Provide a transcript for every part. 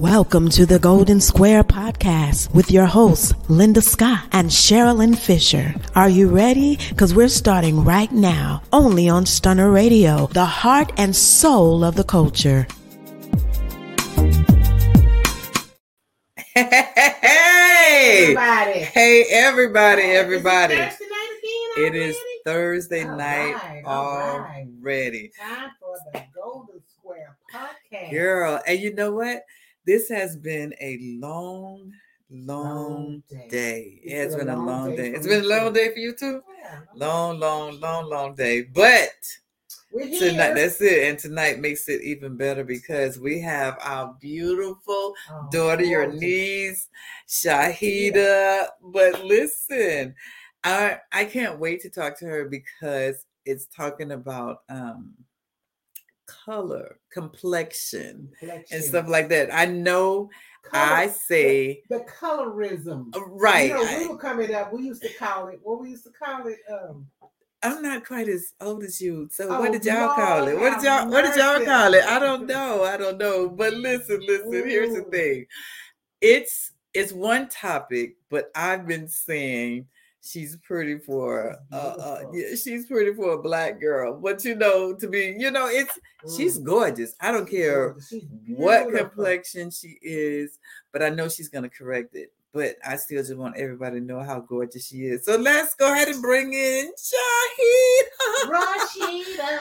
Welcome to the Golden Square Podcast with your hosts, Linda Scott and Sharilyn Fisher. Are you ready? Because we're starting right now, only on Stunner Radio, the heart and soul of the culture. Hey, Everybody. hey, everybody, Is it everybody. Thursday night again It is? Thursday All night right, all right. already. Time for the Golden Square podcast. Girl, and you know what? This has been a long, long Long day. day. It has been a long day. for It's been a long day for you too? Yeah. Long, long, long, long day. But tonight, that's it. And tonight makes it even better because we have our beautiful Oh, daughter, your gorgeous. niece, Shahidah. But listen, I I can't wait to talk to her because it's talking about um color, complexion, and stuff like that. I know Color- I say the, the colorism. uh, right. You know, I, we were coming up. We used to call it. What we used to call it. Um. I'm not quite as old as you. So Oh, what did y'all call it? What did y'all what did y'all call it? I don't know. I don't know. But listen, listen, here's the thing. It's it's one topic, but I've been saying she's pretty for She's uh, uh yeah, she's pretty for a black girl. But you know, to be, you know, it's she's Mm. gorgeous. I don't care what complexion she is, but I know she's gonna correct it. But I still just want everybody to know how gorgeous she is. So let's go ahead and bring in Shahid.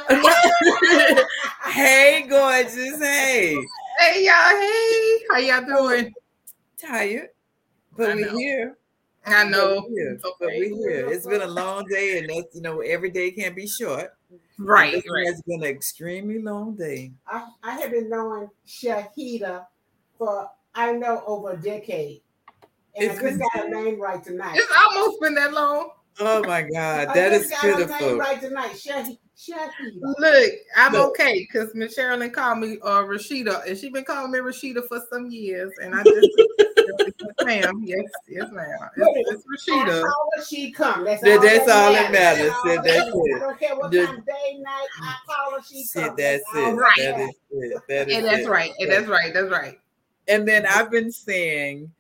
Rashida. hey, gorgeous. Hey, Hey y'all, hey, how y'all doing? tired, but we're here. I But know. we're here. But okay. we're here. It's been a long day, and that's you know every day can be short. Right, This one right. has been an extremely long day. I, I have been knowing Shahidah for I know over a decade. And It's I just been- got her name right tonight. It's almost been that long. Oh my God, I that just is got her name beautiful. right tonight. Shahi- Shahidah. Look, I'm Look. okay because Miss Sharilyn called me uh Rashida, and she's been calling me Rashida for some years, and I just yes, ma'am, yes, yes, ma'am. It's, it's As Rashida. long as she come. That's, That- all, that's that all that matters. all That- that that's matters. it. I don't care what The- time, day, night. I call her. She Shit, comes. that's all it. Right. That matters. is it. That is And that's it. right. And that's right. That's right. And then I've been saying,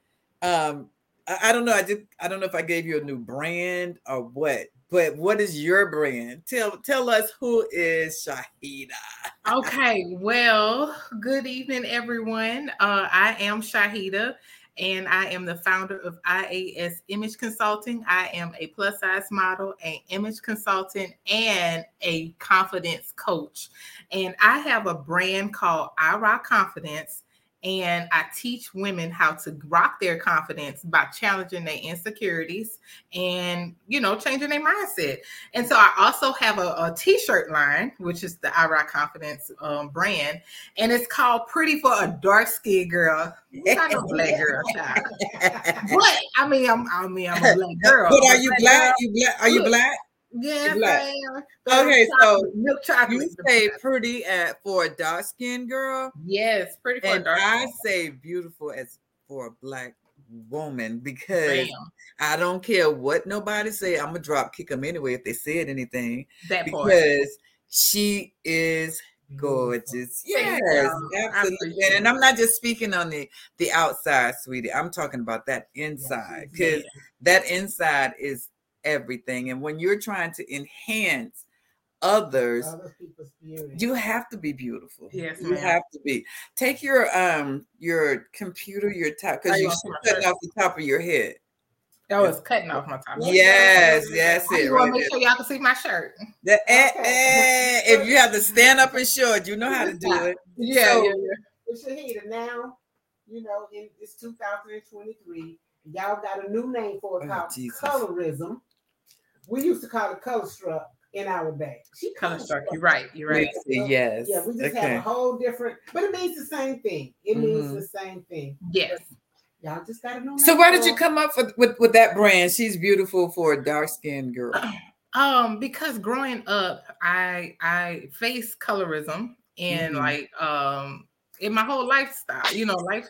um, I, I don't know. I did. I don't know if I gave you a new brand or what. But what is your brand? Tell tell us who is Shahidah. Okay, well, good evening, everyone. Uh, I am Shahidah, and I am the founder of IAS Image Consulting. I am a plus size model, an image consultant, and a confidence coach. And I have a brand called I Rock Confidence. And I teach women how to rock their confidence by challenging their insecurities and, you know, changing their mindset. And so I also have a, a t-shirt line, which is the I Rock Confidence um, brand, and it's called "Pretty for a Dark Skinned Girl." Not a black girl, child. But I mean, I'm I mean, I'm a black girl. But are you black? You black? Are you black? Yes, black? I am. But Okay, so milk chocolate. You say pretty at for a dark skinned girl, yes, pretty for a and dark. I skin. say beautiful as for a black woman because Bam, I don't care what nobody say. I'm gonna drop kick them anyway if they said anything that part. because she is gorgeous. Thank Yes, you. Absolutely. And I'm not just speaking on the the outside, sweetie. I'm talking about that inside because that inside is everything. And when you're trying to enhance others, Other you have to be beautiful. Yes, you ma'am. have to be. Take your um your computer, your top, because you you're cutting off the top of your head. That was cutting off my top. Yeah. Yes, yes, I it. just want Right to make there. sure y'all can see my shirt. The- eh, Okay. eh, if you have to stand up and show it, you know how to do it. Yeah, So- yeah, yeah. Shahidah, now, you know, in it's 2023. Y'all got a new name for it Oh, called Jesus. colorism. We used to call it color struck in our day. She Color struck. You're right. You're right. Yes. Yeah, we just have a whole different, but it means the same thing. It means Mhm. the same thing. Yes. Y'all just got to know. So where did you come up with, with with that brand? She's beautiful for a dark skinned girl. Um, because growing up, I I faced colorism and Mhm. like um in my whole lifestyle, you know, like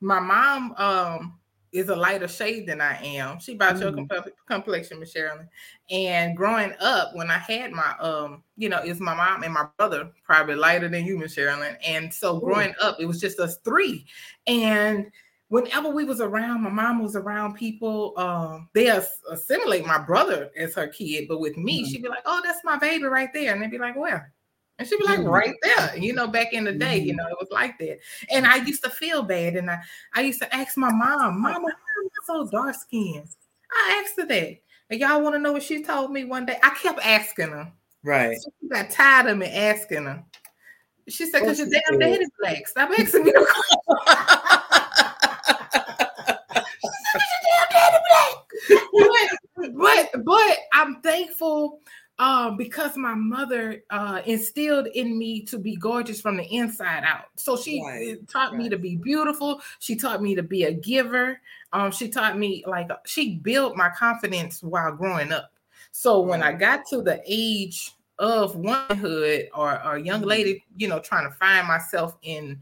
my mom um is a lighter shade than I am. She about Mhm. your comp- complexion, Miss Sharilyn. And growing up, when I had my um, you know, it's my mom and my brother, probably lighter than you, Miss Sharilyn. And so growing up, it was just us three. And whenever we was around, my mom was around people, um, they as- assimilate my brother as her kid, but with me, Mhm. she'd be like, Oh, that's my baby right there. And they'd be like, Where? And she'd be like, Mhm. right there. You know, back in the day, you Mhm. know, it was like that. And I used to feel bad. And I, I used to ask my mom, Mama, why am I so dark skinned? I asked her that. And y'all want to know what she told me one day? I kept asking her. Right. So she got tired of me asking her. She said, because your damn said? daddy black. Stop asking me but, but but I'm thankful um because my mother uh instilled in me to be gorgeous from the inside out. So she Right, taught me to be beautiful. She taught me to be a giver. Um she taught me like she built my confidence while growing up. So when I got to the age of womanhood or, a young lady, you know, trying to find myself in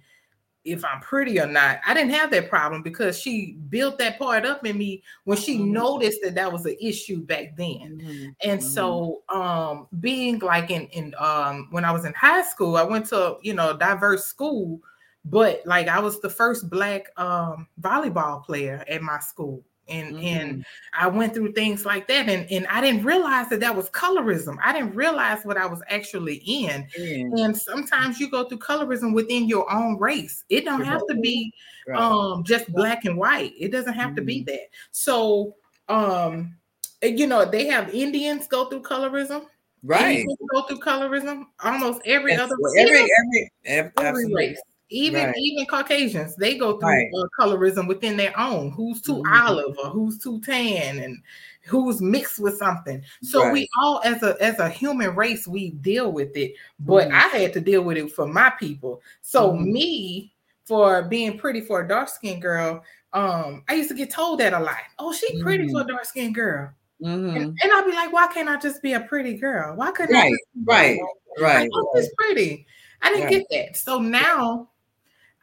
if I'm pretty or not. I didn't have that problem because she built that part up in me when she Mhm. noticed that that was an issue back then. Mhm. And so um being like in in um when I was in high school, I went to, you know, a diverse school, but like I was the first black um volleyball player at my school. And and Mhm. I went through things like that and and I didn't realize that that was colorism. I didn't realize what I was actually in. Yeah. And sometimes you go through colorism within your own race. It don't have to be Right. um just black and white. It doesn't have to be that. So um you know, they have Indians go through colorism. right. Asians go through colorism. Almost every other every, every every every race. Even Right. even Caucasians, they go through Right. uh, colorism within their own. Who's too Mhm. olive or who's too tan, and who's mixed with something. So we all, as a as a human race, we deal with it. But Mhm. I had to deal with it for my people. So Mhm. me, for being pretty for a dark skinned girl, um, I used to get told that a lot. Oh, she pretty for a dark skinned girl, Mhm. and, and I'd be like, why can't I just be a pretty girl? Why couldn't I Right, just be right, white? right. Like, oh, she's pretty. I didn't Right. get that. So now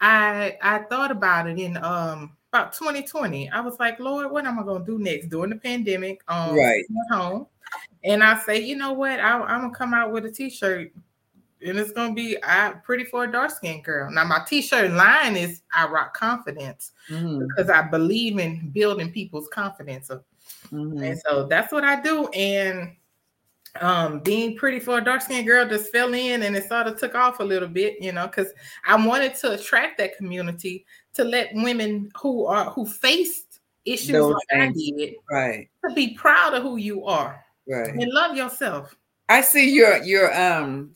I I thought about it in um about 2020. I was like, Lord, what am I gonna do next during the pandemic? Um Right. at home. And I say, you know what? I, I'm gonna come out with a t-shirt and it's gonna be I pretty for a dark skinned girl. Now my t-shirt line is I rock confidence Mhm. because I believe in building people's confidence. Mhm. And so that's what I do. And um being pretty for a dark skinned girl just fell in and it sort of took off a little bit, you know, because I wanted to attract that community to let women who are who faced issues Those like I did Right, to be proud of who you are right. and love yourself. I see your your um.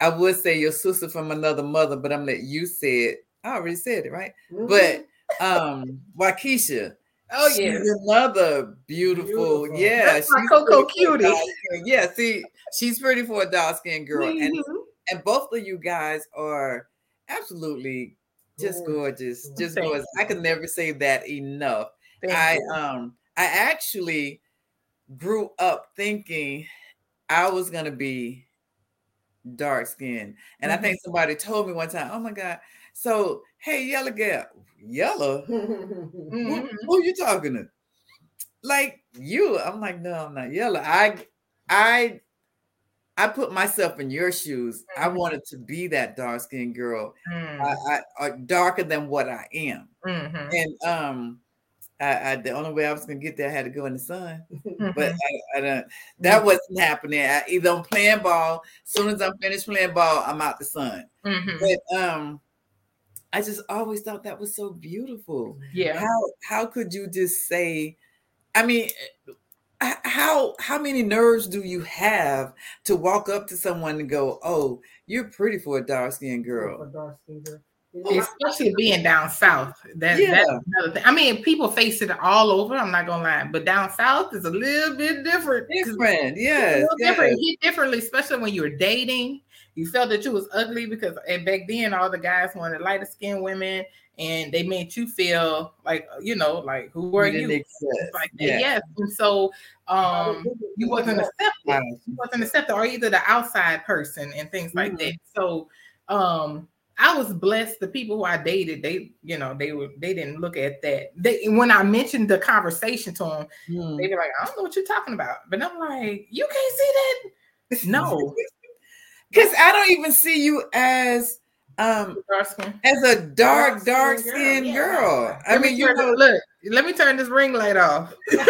I would say your sister from another mother, but I'm let you say it. I already said it, right? Mhm. But um, Waukesha. Oh she's another beautiful. Beautiful. Yeah, That's my she's Coco Cutie. Yeah, see, she's pretty for a dark skinned girl, and Mhm. and both of you guys are absolutely just Gorgeous. gorgeous, just Thank gorgeous. I can never say that enough. Thank I you. um I actually grew up thinking I was gonna be dark skinned. And I Mm-hmm. think somebody told me one time, oh my God, so hey, yellow girl, yellow, who, Mhm. who you talking to? Like you. I'm like, no, I'm not yellow. I I I put myself in your shoes. I Mhm. wanted to be that dark skinned girl, Mm, I, I, uh, darker than what I am. mhm, And um, I, I the only way I was gonna get there, I had to go in the sun. But mhm. I, I don't. That wasn't happening. I, either I'm playing ball. As soon as I'm finished playing ball, I'm out the sun. Mhm. But um, I just always thought that was so beautiful. Yeah. How how could you just say? I mean, how how many nerves do you have to walk up to someone and go, "Oh, you're pretty for a dark skinned girl"? dark skin girl. You especially being down south. That, Yeah. That's another thing. I mean, people face it all over. I'm not gonna lie, but down south is a little bit different. 'cause Different, it's yes, a little different. yes. It hit differently, especially when you're dating. You felt that you was ugly because and back then all the guys wanted lighter skinned women, and they made you feel like you know, like who are didn't you? Like Yeah. yes. And so um you wasn't accepted. You wasn't accepted, or either the outside person and things like Mhm. that. So um I was blessed. The people who I dated, they, you know, they were they didn't look at that. They when I mentioned the conversation to them, Hmm. they were like, I don't know what you're talking about. But I'm like, you can't see that. No. Because I don't even see you as um Dark skin. as a dark, Dark-skinned dark girl, yeah. I Let me mean, you turn know, the- look, let me turn this ring light off.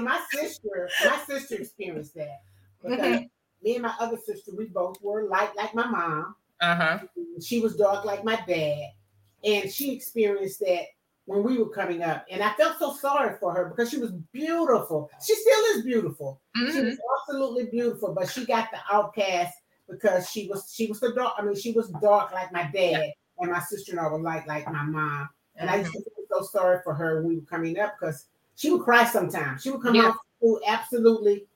My sister, my sister experienced that. Because Mhm. me and my other sister, we both were light like my mom. Uh-huh. She was dark like my dad. And she experienced that when we were coming up. And I felt so sorry for her because she was beautiful. She still is beautiful. She Mhm. was absolutely beautiful, but she got the outcast because she was she was the dark. I mean, she was dark like my dad, and my sister and I were light like my mom. And I used to feel so sorry for her when we were coming up because she would cry sometimes. She would come Yeah. school absolutely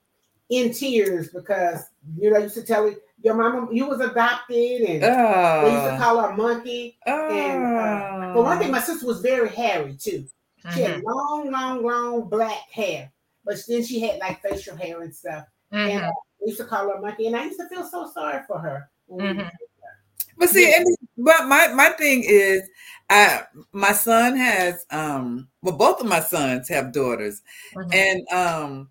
in tears because you know I used to tell her your mama you was adopted and they used to oh, call her a monkey. And uh, for one thing, my sister was very hairy too. She had Mhm. long, long, long black hair, but then she had like facial hair and stuff. And uh, we used to call her monkey, and I used to feel so sorry for her. when we- Mhm. But see, Yeah. and, but my my thing is, I my son has um well both of my sons have daughters, and um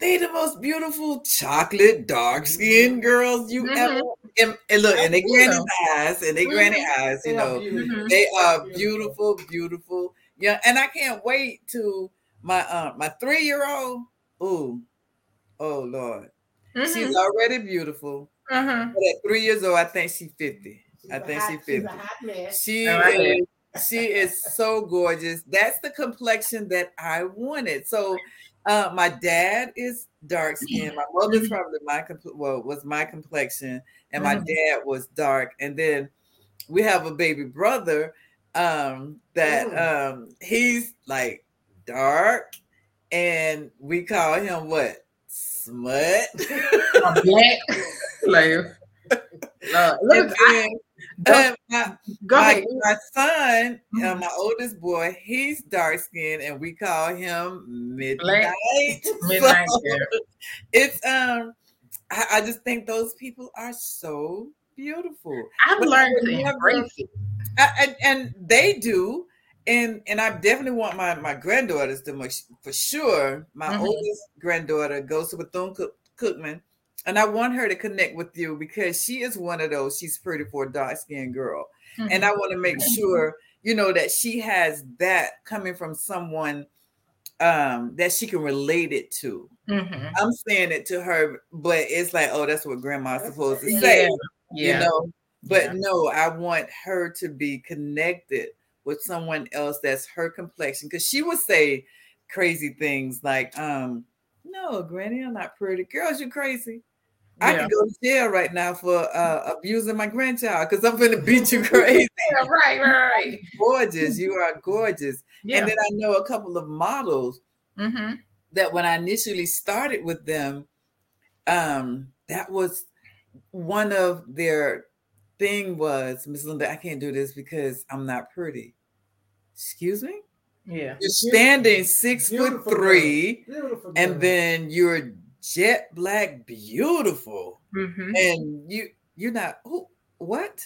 they the most beautiful chocolate dark mm-hmm. skinned girls you Mhm. ever and, and look and they You granny know. eyes and they mm-hmm. granny eyes, you They know beautiful. Mm-hmm. They are beautiful, beautiful. Yeah, and I can't wait to my um my three year old. Ooh, oh Lord, she's already beautiful. But at three years old, I think she's fifty. She's I a think hot- she's she's a 50. hot mess. She I is she is so gorgeous. That's the complexion that I wanted. So uh my dad is dark skinned. My mother's Mhm. probably my well was my complexion, and my Mhm. dad was dark. And then we have a baby brother um that um he's like dark and we call him what smut A black like uh, look, and uh, my, go my, ahead. my son, uh, Mhm. my oldest boy, he's dark skinned and we call him midnight. Midnight, So, it's um I, I just think those people are so beautiful. I've But learned to embrace it. I, and, and they do. And and I definitely want my my granddaughters to much for sure. My Mhm. oldest granddaughter goes to Bethune Cook, Cookman, and I want her to connect with you because she is one of those. She's pretty for a dark skinned girl, and I want to make sure you know that she has that coming from someone um that she can relate it to. Mhm. I'm saying it to her, but it's like, oh, that's what grandma's supposed to say Yeah. Yeah. you know but Yeah. no i want her to be connected with someone else that's her complexion because she would say crazy things like um no granny i'm not pretty girls you crazy i Yeah. could go to jail right now for uh, abusing my grandchild because i'm gonna beat you crazy Yeah, right, right, right. gorgeous you are gorgeous Yeah. and then i know a couple of models mm-hmm. that when I initially started with them, um, that was one of their thing was Miss Linda, I can't do this because I'm not pretty. Excuse me? Yeah. You're standing six Beautiful foot three, and then you're jet black, beautiful, Mm-hmm. and you you're not who what?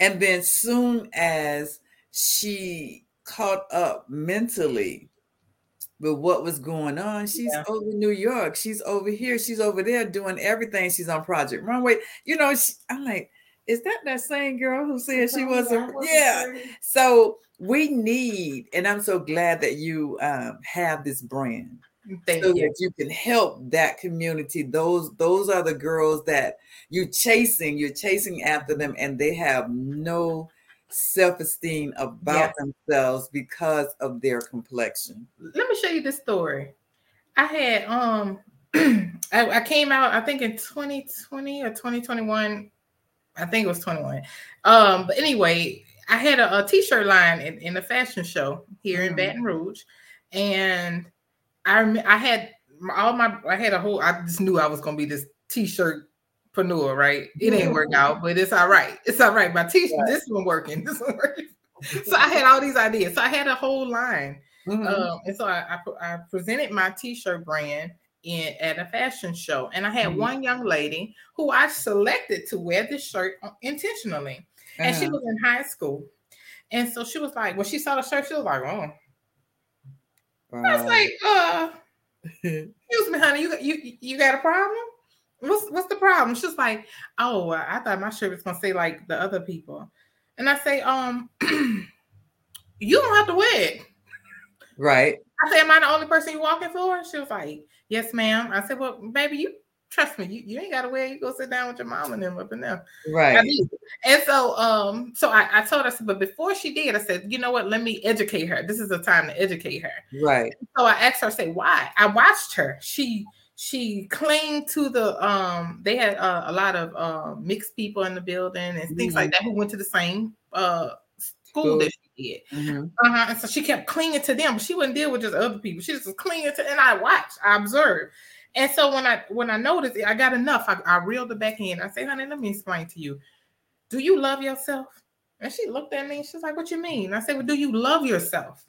And then soon as she caught up mentally with what was going on, she's Yeah. over New York, she's over here, she's over there doing everything. She's on Project Runway. You know, she, I'm like, is that that same girl who said she Oh, wasn't? Yeah. So we need, and I'm so glad that you um, have this brand Thank so you. that you can help that community. Those those are the girls that you're chasing. You're chasing after them, and they have no self-esteem about themselves because of their complexion. Let me show you this story. I had um I, I came out, I think in 2020 or 2021. I think it was 21. Um, but anyway, I had a, a t-shirt line in, in a fashion show here in Mhm. Baton Rouge, and I I had all my I had a whole I just knew I was gonna be this t-shirt preneur, right? It ain't work out, but it's all right. It's all right. My t-shirt, this one working, this one working. so I had all these ideas. So I had a whole line. Mhm. Um, and so I, I, I presented my t-shirt brand in at a fashion show, and I had Mhm. one young lady who I selected to wear this shirt uh, intentionally, and she Uh-huh. was in high school, and so she was like, when she saw the shirt, she was like, "Oh," I was like, "Uh." excuse me, honey, you you you got a problem? What's what's the problem? She's like, oh, I thought my shirt was gonna say like the other people, and I say, um, you don't have to wear it. right. I say, am I the only person you walking for? She was like, yes, ma'am. I said, well, baby, you trust me, you, you ain't gotta wear. You go sit down with your mom and them up in there. I Right. And so, um, so I, I told her, but before she did, I said, you know what? Let me educate her. This is the time to educate her. Right. So I asked her, I say, why? I watched her. She she clinged to the um. They had uh, a lot of uh, mixed people in the building and things like that who went to the same uh school that she did. Mhm. Uh-huh. And so she kept clinging to them, but she wouldn't deal with just other people. She just was clinging to, and I watched, I observed. And so when I when I noticed it, I got enough. I, I reeled it back in. I say, honey, let me explain to you. Do you love yourself? And she looked at me. She's like, What you mean? I said, Well, do you love yourself?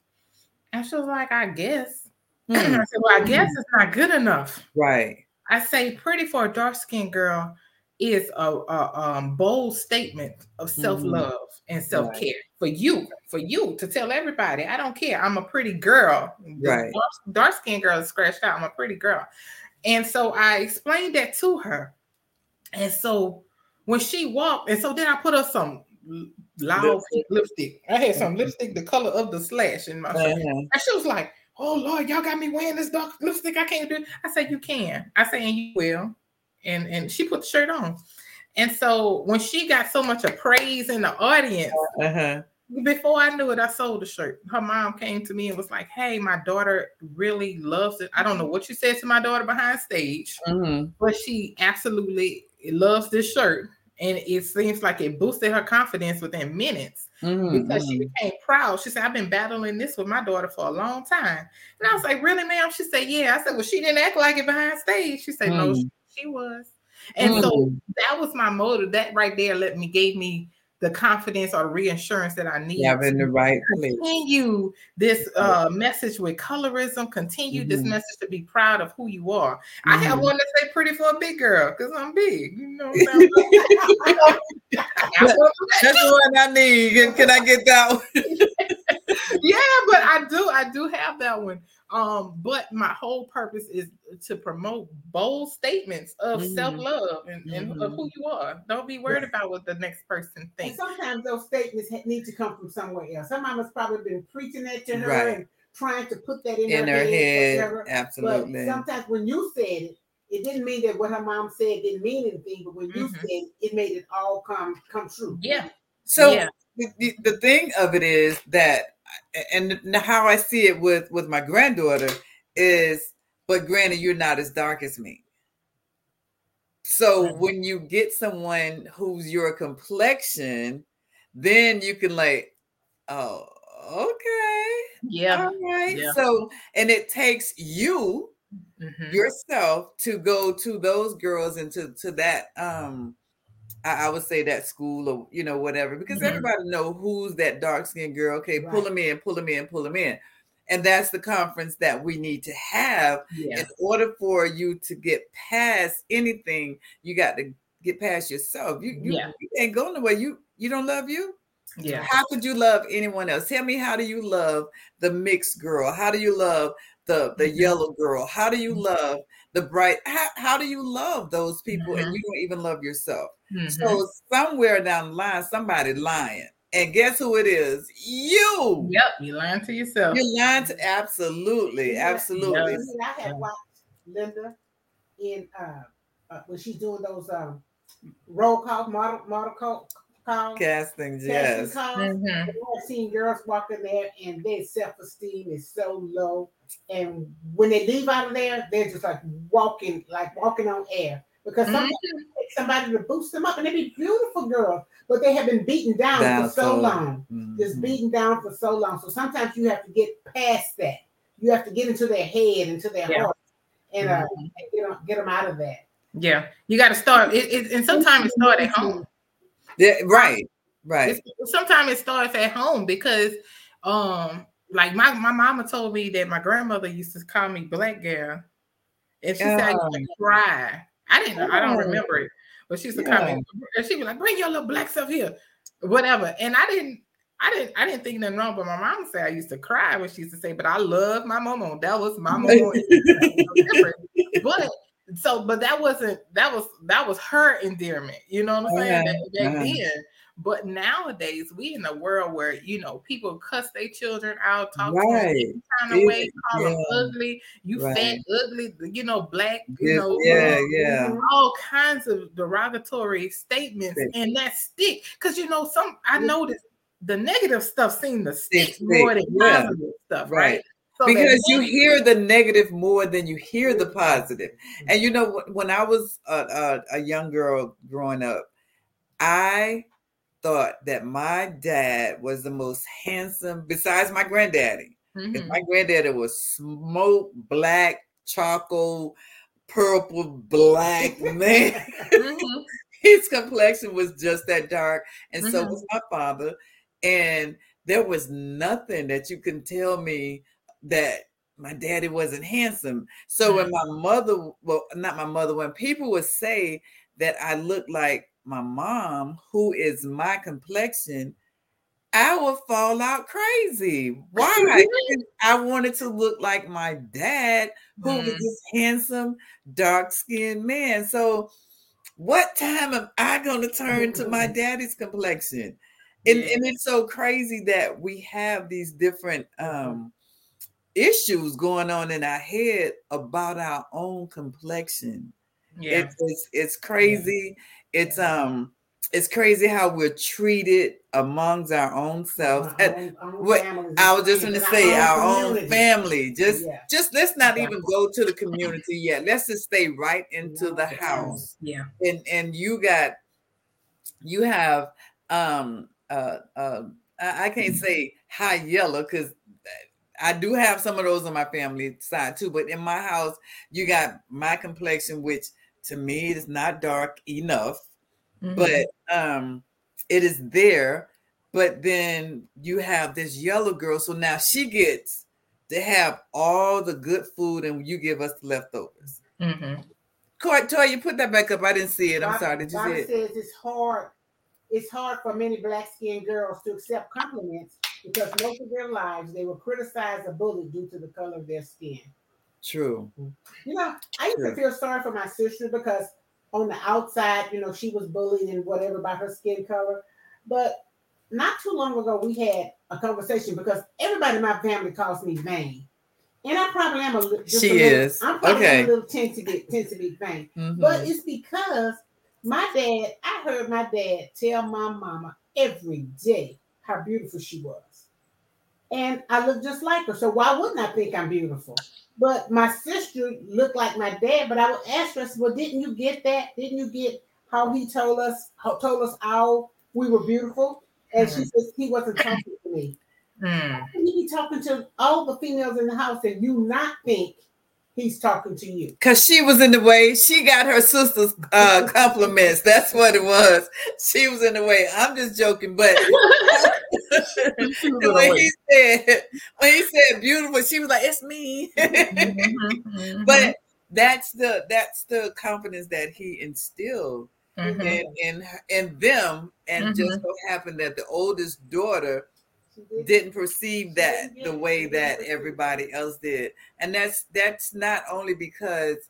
And she was like, I guess. Hmm. I said, Well, I guess it's not good enough. Right. I say, pretty for a dark skinned girl is a, a um, bold statement of self love and self care for you, for you to tell everybody, I don't care. I'm a pretty girl. Right. Dark skinned girl is scratched out. I'm a pretty girl. And so I explained that to her. And so when she walked, and so then I put her some loud Lipstick. lipstick. I had some lipstick the color of the slash in my shirt. Uh-huh. And she was like, Oh Lord, y'all got me wearing this dark lipstick. I can't do it. I said, You can. I said, and you will. And and she put the shirt on. And so when she got so much of praise in the audience, Uh-huh. Before I knew it, I sold the shirt. Her mom came to me and was like, Hey, my daughter really loves it. I don't know what you said to my daughter behind stage, Mhm. but she absolutely loves this shirt. And it seems like it boosted her confidence within minutes Mhm. because she Mhm. became proud. She said, I've been battling this with my daughter for a long time. And I was like, Really, ma'am? She said, Yeah. I said, Well, she didn't act like it behind stage. She said, No, she, she was. And so Mhm. that was my motive. That right there let me gave me the confidence or reassurance that I need have in the right place. continue this uh, message with colorism, continue this Mhm. message to be proud of who you are. I have Mhm. one to say pretty for a big girl because I'm big. You know what I'm saying? I want that That's the one I need. Can- Can I get that one? yeah, but I do, I do have that one. Um, but my whole purpose is to promote bold statements of Mhm. self-love and, and of Mhm. who you are. Don't be worried about what the next person And thinks. sometimes those statements ha- need to come from somewhere else. Her mama's probably been preaching that to her Right. and trying to put that in, In her, her head. whatever. Absolutely. But sometimes when you said it, it didn't mean that what her mom said didn't mean anything. But when you Mhm. said it, it made it all come come true. Yeah. So Yeah. the, the, the thing of it is that, and how I see it with with my granddaughter is, but granny, you're not as dark as me. So Right. when you get someone who's your complexion, then you can like, oh, okay, Yeah. all right. Yeah. So, and it takes you Mhm. yourself to go to those girls and to to that um I, I would say that school or you know whatever because Mhm. everybody know who's that dark skinned girl okay pull them in pull them in pull them in and that's the conference that we need to have Yeah. in order for you to get past anything you got to get past yourself you you, Yeah. you ain't going nowhere you you don't love you Yeah. how could you love anyone else? Tell me how do you love the mixed girl? How do you love the the Mhm. yellow girl? How do you Mhm. love the bright? How, how do you love those people Mhm. and you don't even love yourself? Mhm. So somewhere down the line, somebody lying, and guess who it is? You. Yep. You lying to yourself. You're lying to absolutely, Yeah. absolutely. Yeah. And I have watched Linda in uh, uh when she's doing those um roll call model model call calls. Castings, casting yes. calls. Mhm. I've seen girls walk in there and their self-esteem is so low. And when they leave out of there, they're just like walking, like walking on air. Because Mm-hmm. sometimes it takes somebody to boost them up, and they be beautiful girls, but they have been beaten down, Down for so so- long. Just Mhm. beaten down for so long. So sometimes you have to get past that. You have to get into their head, into their Yeah. heart, and uh, Mm-hmm. and get them get them out of that. Yeah. You got to start. It, it, and sometimes it starts at home. Yeah, right, right. sometimes it starts at home because um like my, my mama told me that my grandmother used to call me black girl and she said I used to cry. I didn't. I don't remember it, but she used to come in and she was like, "Bring your little black stuff here," whatever. And I didn't. I didn't I didn't think nothing wrong, but my mom said I used to cry when she used to say, but I love my mama. That was my mama. but so but that wasn't that was that was her endearment, you know what I'm saying? Back, back uh-huh. then. But nowadays, we in a world where you know people cuss their children out, talk right. to them kind of way, call yeah. them ugly, you right. fat, ugly, you know, black, you know, yeah, yeah, all kinds of derogatory statements, and that stick. Because you know, some I noticed the negative stuff seemed to stick more than positive stuff, right? right? So because you hear the negative more than you hear the positive. Mm-hmm. And you know, when I was a, a, a young girl growing up, I thought that my dad was the most handsome, besides my granddaddy. Mm-hmm. My granddaddy was smoke black, charcoal, purple, black man. mm-hmm. His complexion was just that dark, and mm-hmm. so was my father. And there was nothing that you can tell me that my daddy wasn't handsome. So when mm-hmm. my mother, well, not my mother, when people would say that I looked like my mom, who is my complexion, I would fall out crazy. Why? I wanted to look like my dad, who mm. was this handsome, dark skinned man. So, what time am I going to turn to my daddy's complexion? And, yeah. and it's so crazy that we have these different um, issues going on in our head about our own complexion. Yeah. It's, it's, it's crazy. Yeah. It's um it's crazy how we're treated amongst our own selves. Our own, our what I was just going to say, our, our own family. Just, yeah. just let's not even go to the community yet. Let's just stay right into the house. Yeah, and and you got, you have, um, uh, uh, I, I can't say high yellow because I do have some of those on my family side too, but in my house, you got my complexion, which to me it is not dark enough, mm-hmm. but um, it is there. But then you have this yellow girl, so now she gets to have all the good food, and you give us the leftovers. Mm-hmm. Court, Toy, you put that back up. I didn't see it. I'm sorry. Did you see it? says it's hard. It's hard for many black skinned girls to accept compliments because most of their lives they were criticized or bullied due to the color of their skin. True. You know, I used True. to feel sorry for my sister because on the outside, you know, she was bullied and whatever by her skin color. But not too long ago, we had a conversation because everybody in my family calls me vain. And I probably am a little. She a little, is. I'm probably okay. a little tend to get tend to be vain, mm-hmm. but it's because my dad. I heard my dad tell my mama every day how beautiful she was and I look just like her. So why wouldn't I think I'm beautiful? But my sister looked like my dad. But I would ask her, "Well, didn't you get that? Didn't you get how he told us how told us how we were beautiful?" And mm. she says he wasn't talking to me. Mm. he be talking to all the females in the house and you not think he's talking to you. Cause she was in the way. She got her sister's uh, compliments. That's what it was. She was in the way. I'm just joking, but when he said when he said beautiful, she was like, "It's me." mm-hmm, mm-hmm. But that's the that's the confidence that he instilled mm-hmm. in, in in them, and just mm-hmm. so happened that the oldest daughter didn't perceive that the way that everybody else did and that's that's not only because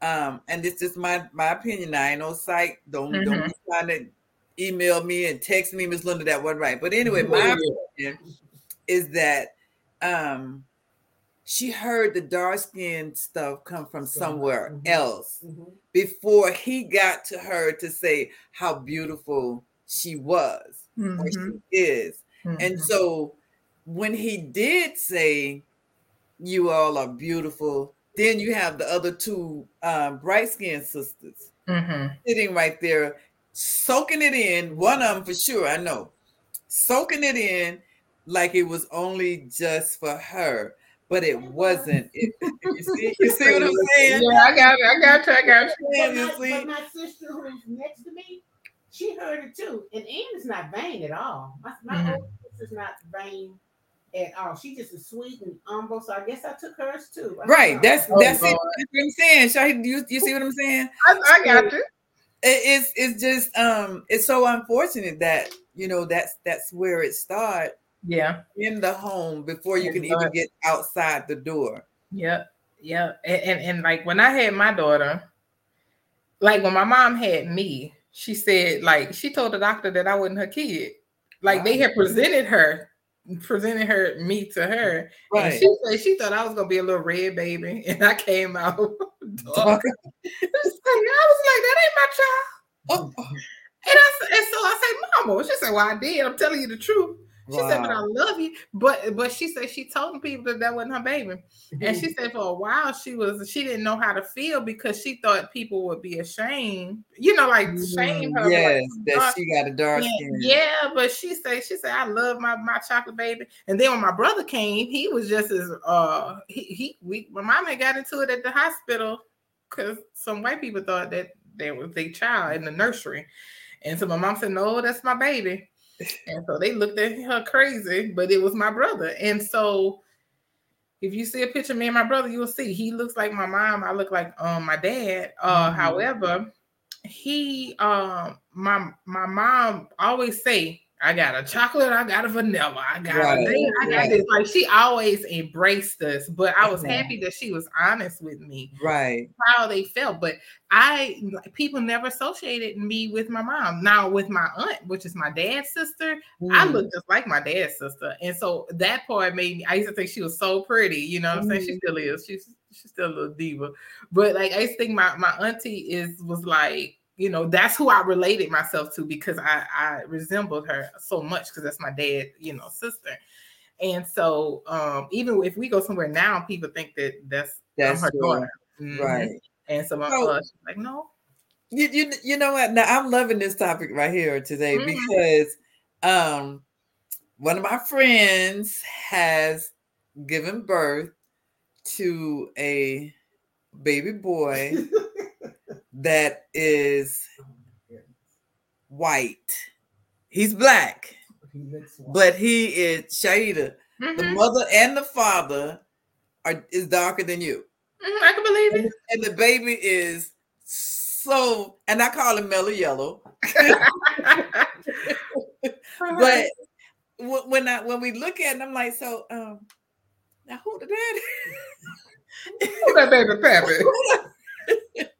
um and this is my my opinion i ain't no psych don't mm-hmm. don't be trying to email me and text me miss linda that wasn't right but anyway my opinion is that um she heard the dark skin stuff come from somewhere mm-hmm. else mm-hmm. before he got to her to say how beautiful she was or she mm-hmm. is Mm-hmm. And so when he did say, You all are beautiful, then you have the other two um, bright skinned sisters mm-hmm. sitting right there, soaking it in. One of them for sure, I know, soaking it in like it was only just for her. But it wasn't. It, you, see, you see what I'm saying? Yeah, I got it. I got you. I got you. But my, but my sister who's next to me, she heard it too. And Anne is not vain at all. My, my mm-hmm. older sister's not vain at all. She just is sweet and humble. So I guess I took hers too. I Right. don't know. That's Oh, that's, it. That's what I'm saying. Shahid, you you see what I'm saying? I, I got you. It- it's it's just um it's so unfortunate that you know that's that's where it starts Yeah. in the home before you can even get outside the door. Yeah, yeah, and, and and like when I had my daughter, like when my mom had me, she said like she told the doctor that I wasn't her kid. Like they had presented her, presented her me to her, and Right. she said she thought I was gonna be a little red baby, and I came out. It's like, I was like, that ain't my child. Oh, oh. And I and so I said, Mama. She said, Well, I did. I'm telling you the truth. She said, but I love you. But but she said she told people that that wasn't her baby. And she said for a while she was she didn't know how to feel because she thought people would be ashamed, you know, like shame her. Mm, yes, like, that she got a dark skin." Yeah, but she said she said I love my my chocolate baby. And then when my brother came, he was just as uh he, he we my mom had got into it at the hospital because some white people thought that there was their child in the nursery. And so my mom said, No, that's my baby. And so they looked at her crazy, but it was my brother. And so if you see a picture of me and my brother, you will see he looks like my mom. I look like um my dad. Uh Mhm. however, he um my my mom always say I got a chocolate, I got a vanilla, I got Right, a this, I got right. this. Like she always embraced us, but I was happy that she was honest with me Right. how they felt. But I people never associated me with my mom. Now with my aunt, which is my dad's sister, I Mm. look just like my dad's sister. And so that part made me I used to think she was so pretty, you know what I'm saying? She Mhm. still is. She's she's still a little diva. But like I used to think my, my auntie is was like, you know, that's who I related myself to because I, I resembled her so much because that's my dad, you know, sister. And so um even if we go somewhere now, people think that that's, That's I'm her daughter. Mhm. Right. And so my So- uh, like, no. You, you you know what? Now I'm loving this topic right here today Mhm. because um one of my friends has given birth to a baby boy that is white. He's black, He but he is Shaida. The Mhm, mother and the father are is darker than you. mhm, I can believe And, it. and the baby is so and I call him mellow yellow. but when I when we look at it, I'm like, so um, now who the daddy? Who that baby pappy?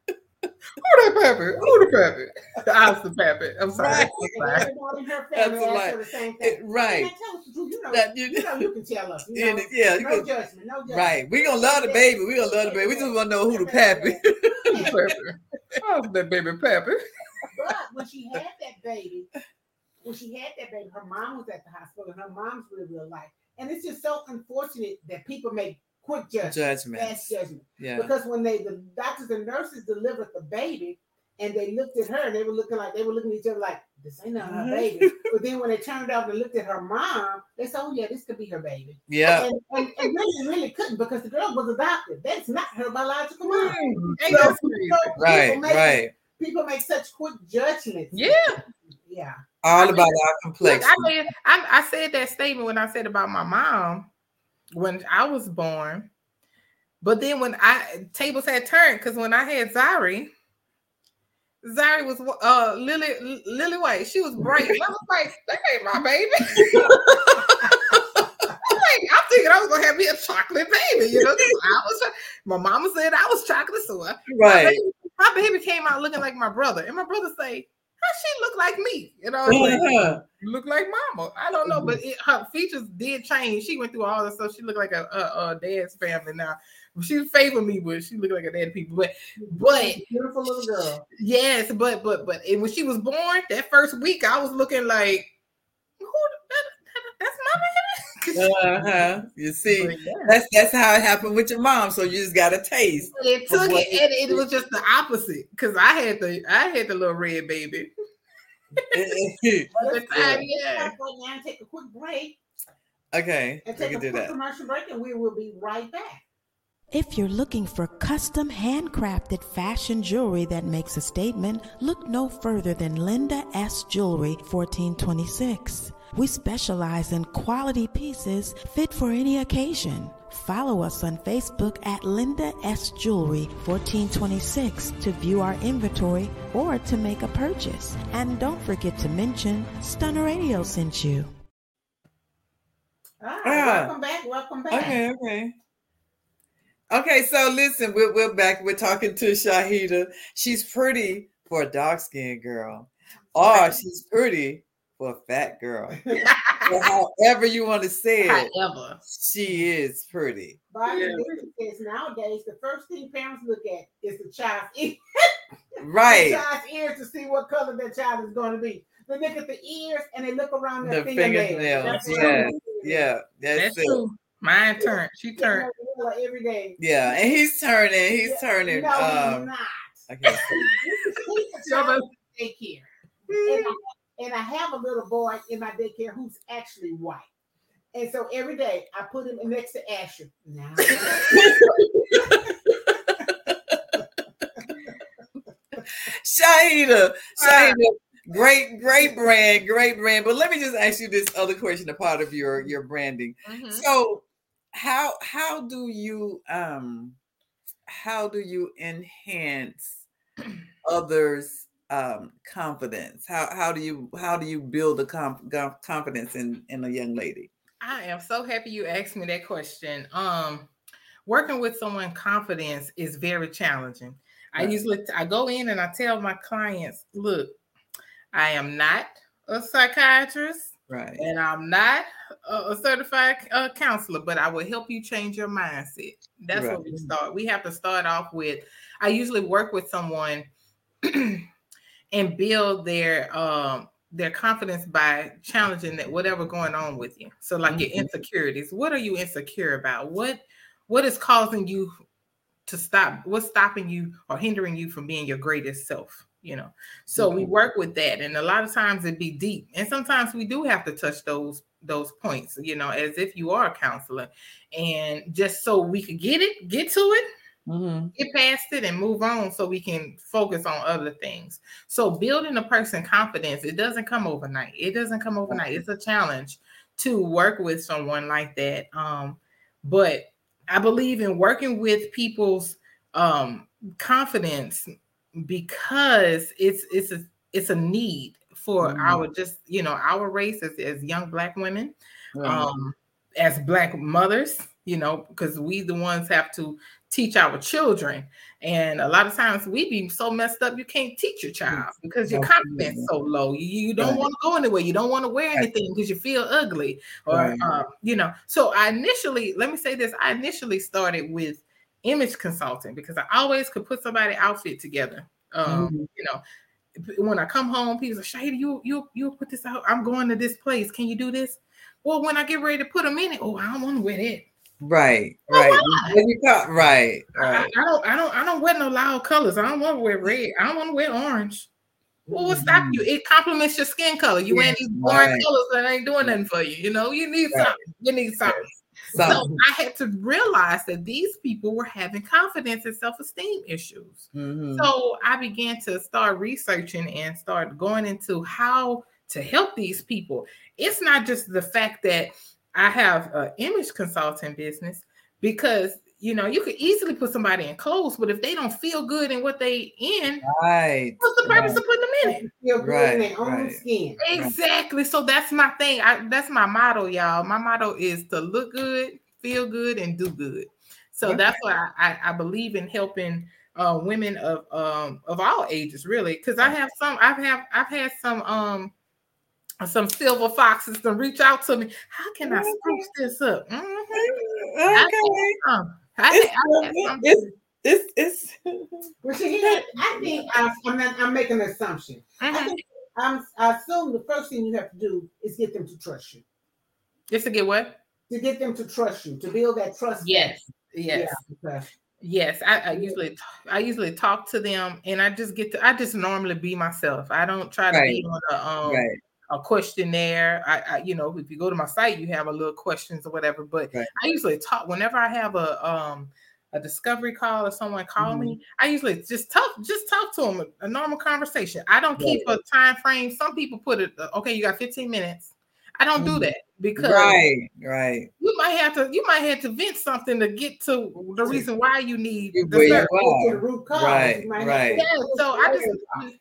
Who the pappy? Who the pappy? I was the pappy. I'm sorry. Right. And everybody in That's family a lie. the same It- thing. right. Man, tell us the truth. You know, That you, you know, you can tell us. You know, it- yeah, you no could- judgment. No judgment. right. We gonna love the baby. We gonna love the baby. We just wanna know who the pappy. pappy. I was that baby pappy. But when she had that baby, when she had that baby, her mom was at the hospital, and her mom's really real life. And it's just so unfortunate that people make quick judgments, Judgment. fast judgment. Yeah. Because when they the doctors and nurses delivered the baby, and they looked at her, and they were looking like they were looking at each other like this ain't not her Mhm. baby. But then when they turned out and looked at her mom, they said, "Oh yeah, this could be her baby." Yeah. And, and, and really, really couldn't because the girl was adopted. That's not her biological mom. Ain't So, that crazy? so Right. people make, Right. People make such quick judgments. Yeah. Yeah. All I about our Look, complexion. I, mean, I, I said that statement when I said about my mom when I was born. But then when I tables had turned because when I had Zari, Zari was uh Lily Lily White. She was bright. I was like, that ain't my baby. I'm thinking I was gonna have me a chocolate baby, you know, I was my mama said I was chocolate, so I, Right. my baby came out looking like my brother, and my brother say, "How she look like me?" You know, was like, Uh-huh. Look like mama. I don't know, but it, her features did change. She went through all this stuff. She looked like a, a, a dad's family now. She favored me, but she looked like a dad people. But but Beautiful little girl. yes, but but but and when she was born, that first week, I was looking like, who? That, that, that's my baby. Uh-huh. You see, yeah. that's that's how it happened with your mom. So you just got a taste. It took what it, and it was just the opposite because I had the I had the little red baby. Time, yeah. Now take a quick break okay, and we take can a do quick that. commercial break, and we will be right back. If you're looking for custom handcrafted fashion jewelry that makes a statement, look no further than Linda S. Jewelry 1426. We specialize in quality pieces fit for any occasion. Follow us on Facebook at Linda S. Jewelry 1426 to view our inventory or to make a purchase. And don't forget to mention Stunner Radio sent you. Ah, Ah. welcome back. Welcome back. Okay, okay. Okay, so listen, we're, we're back. We're talking to Shahidah. She's pretty for a dark skinned girl, or she's pretty for a fat girl. Or however you want to say it, However, she is pretty. Bobby Yeah. Dixon says nowadays the first thing parents look at is the child's ear, the Right. child's ears to see what color that child is going to be. They look at the ears and they look around their The fingernails. fingernails, That's yeah, Yeah, that's, that's it. true. Mine turned. She turned. her every day. Yeah, and he's turning. He's Yeah, turning. No, he's Um, not. I can't say. He's a child in daycare. And I, and I have a little boy in my daycare who's actually white. And so every day I put him next to Asher. Now, Shahidah, Shahidah, great, great brand, great brand. But let me just ask you this other question, a part of your your branding. Mhm. So, how how do you um how do you enhance others' um confidence? How how do you how do you build a conf- confidence in in a young lady? I am so happy you asked me that question. Um, working with someone confidence is very challenging. I usually I go in and I tell my clients, look, I am not a psychiatrist Right. and I'm not a, a certified uh, counselor, but I will help you change your mindset. That's Right. what we start. We have to start off with. I usually work with someone and build their um their confidence by challenging that whatever going on with you. So like your Mhm. insecurities, what are you insecure about? What what is causing you to stop? What's stopping you or hindering you from being your greatest self? You know. So we Mhm. work with that, and a lot of times it be deep, and sometimes we do have to touch those those points. You know, as if you are a counselor, and just so we could get it, get to it, Mhm. get past it and move on so we can focus on other things. So building a person confidence, it doesn't come overnight. It doesn't come overnight. It's a challenge to work with someone like that. Um, but I believe in working with people's um confidence because it's it's a it's a need for Mhm. our just you know our race as, as young black women Right. um as black mothers you know because we the ones have to teach our children and a lot of times we be so messed up you can't teach your child because your confidence so low you, you don't Right. want to go anywhere you don't want to wear anything because you feel ugly or Right. uh, you know so i initially let me say this i initially started with image consulting because i always could put somebody outfit together um Mhm. you know when I come home, people say, Shahidah, you you you put this out. I'm going to this place. Can you do this? Well, when I get ready to put them in it, oh, I don't want to wear that. Right, right. talk- right, I, I don't I don't I don't wear no loud colors. I don't want to wear red. I don't want to wear orange. Well, what stop you? It complements your skin color. You wearing these boring Mm-hmm. Right. colors that ain't doing nothing for you. You know, you need Right. something. You need something. So, So I had to realize that these people were having confidence and self-esteem issues. mhm. So I began to start researching and start going into how to help these people. It's not just the fact that I have an image consulting business because you know you could easily put somebody in clothes, but if they don't feel good in what they in, right. what's the purpose right. of putting them in it? feel good in their own right. skin. Exactly. So that's my thing. I, that's my motto, y'all. My motto is to look good, feel good, and do good. So Okay. that's why I, I, I believe in helping uh, women of um of all ages, really. Because I have some, I've have I've had some um some silver foxes to reach out to me. How can I spruce this up? Mhm. I Okay. I, It's, I had some- it's, it's, it's, Well, see, here, I think I, I'm not. I'm making an assumption. I Mhm. think I'm. I assume the first thing you have to do is get them to trust you. Just to get what? To get them to trust you, to build that trust. Yes. Yes. Yeah, okay. Yes, I, I usually I usually talk to them, and I just get to I just normally be myself. I don't try to be on a um right. A questionnaire. I, I you know if you go to my site, you have a little questions or whatever. But Right. I usually talk whenever I have a um a discovery call or someone call me. Mm-hmm. I usually just talk just talk to them a, a normal conversation. I don't keep a time frame. Some people put it uh, okay. You got 15 minutes. I don't do that because right, right. you might have to you might have to vent something to get to the reason why you need the service. The root cause. Right, You might have right. Yeah, so I just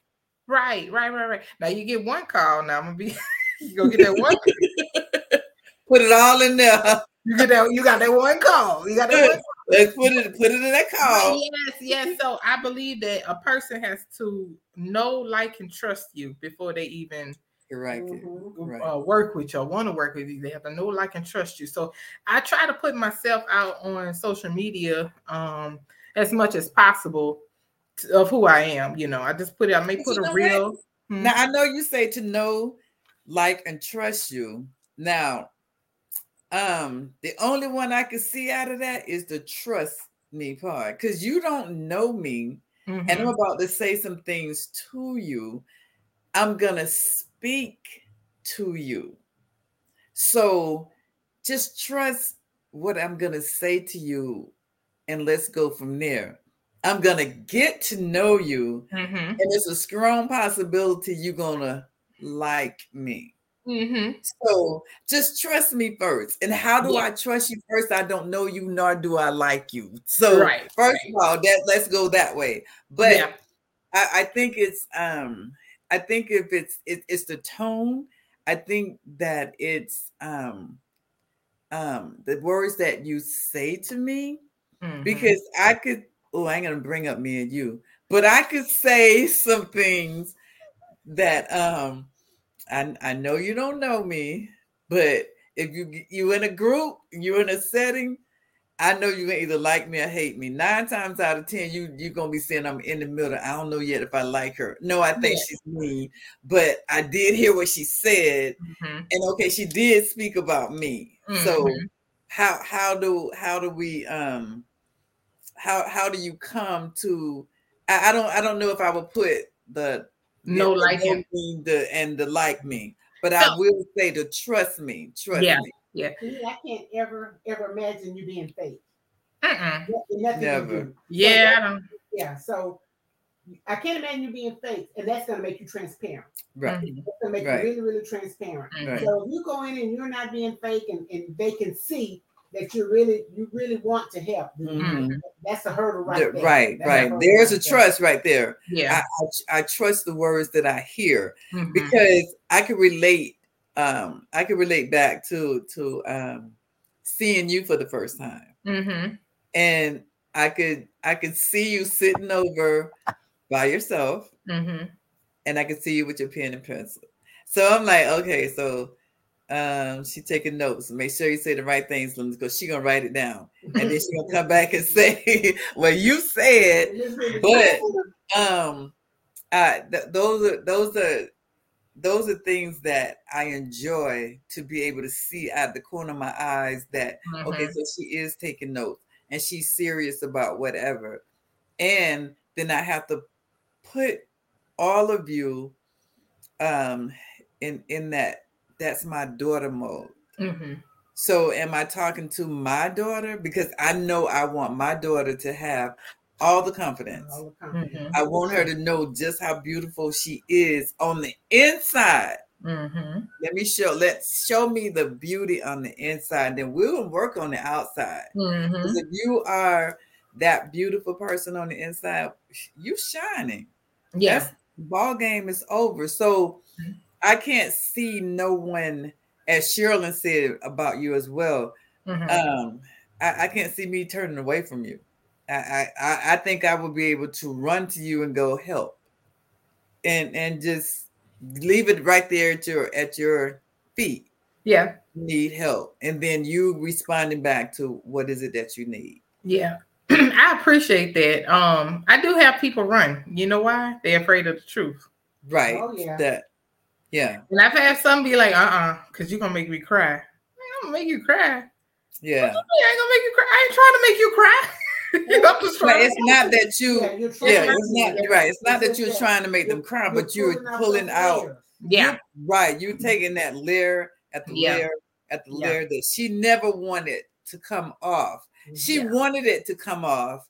right, right, right, right. Now you get one call. Now I'm gonna be you gonna get that one. Put it all in there. You get that. You got that one call. You got that one. Let's put it put it in that call. Yes, yes. So I believe that a person has to know, like, and trust you before they even Right. Mhm. Right. uh, work with you or want to work with you. They have to know, like, and trust you. So I try to put myself out on social media um, as much as possible of who I am. You know, I just put it. I may But put a real. Hmm. Now I know you say to know, like, and trust you. Now, um, the only one I can see out of that is the trust me part, because you don't know me, and I'm Mhm. about to say some things to you. I'm gonna speak to you. So just trust what I'm gonna say to you, and let's go from there. I'm gonna get to know you, Mhm. and it's a strong possibility you're gonna like me. Mhm. So just trust me first. And how do Yeah. I trust you first? I don't know you, nor do I like you. So Right, first right. of all, that let's go that way. But yeah. I, I think it's um I think if it's it, it's the tone, I think that it's um um the words that you say to me Mhm. because I could oh I ain't gonna bring up me and you, but I could say some things that um I I know you don't know me, but if you you in a group, you in a setting, I know you gonna either like me or hate me. Nine times out of ten, you you're gonna be saying I'm in the middle. I don't know yet if I like her. No, I think Yeah. she's mean, but I did hear what she said, Mhm. and okay, she did speak about me. So Mhm. how how do how do we um how how do you come to I, I don't I don't know if I would put the No the like know him. me, the and the like me, but I will say to trust me, trust Yeah. me. To me, I can't ever ever imagine you being fake. Nothing Never. do. Yeah, I don't. Yeah. So I can't imagine you being fake, and that's gonna make you transparent. Right. Mhm. That's gonna make Right. you really, really transparent. Mhm. Right. So if you go in and you're not being fake, and, and they can see that you really you really want to help, then Mhm. that's a hurdle right there. right, That's right. hurdle There's a right there. trust right there. Yeah. I, I trust the words that I hear Mhm. because I can relate. Um, I can relate back to to um, seeing you for the first time, Mhm. and I could I could see you sitting over by yourself, Mhm. and I could see you with your pen and pencil. So I'm like, okay, so um, she taking notes. Make sure you say the right things, because she gonna write it down, and then she gonna come back and say, "Well, you said." But um uh th- those are those are those are things that I enjoy to be able to see out the corner of my eyes that okay, Mhm. so she is taking notes and she's serious about whatever. And then I have to put all of you um in in that that's my daughter mode. Mhm. So am I talking to my daughter because I know I want my daughter to have all the confidence. All the confidence. Mhm. I want her to know just how beautiful she is on the inside. Mhm. Let me show let's show me the beauty on the inside, then we'll work on the outside. Mhm. 'Cause if you are that beautiful person on the inside, you shining. Yeah. Ball game is over. So Mhm. I can't see no one, as Sharilyn said about you as well. Mhm. Um, I, I can't see me turning away from you. I, I I- I think I will be able to run to you and go help, and and just leave it right there at your at your feet. Yeah. Need help, and then you responding back to what is it that you need. Yeah. I appreciate that. Um, I do have people run. You know why? They're afraid of the truth. Right. Oh, yeah. That. Yeah. And I've had some be like, uh-uh, because you're gonna make me cry. I'm gonna make you cry. Yeah. I ain't gonna make you cry. I ain't trying to make you cry. I'm just But trying it's not that you. Yeah, you're Yeah, trying- it's not right. It's not that you're trying to make them cry, but you're pulling those out layers. yeah. You- right. You taking that layer at the Yeah. layer at the Yeah. layer that she never wanted to come off. She Yeah. wanted it to come off,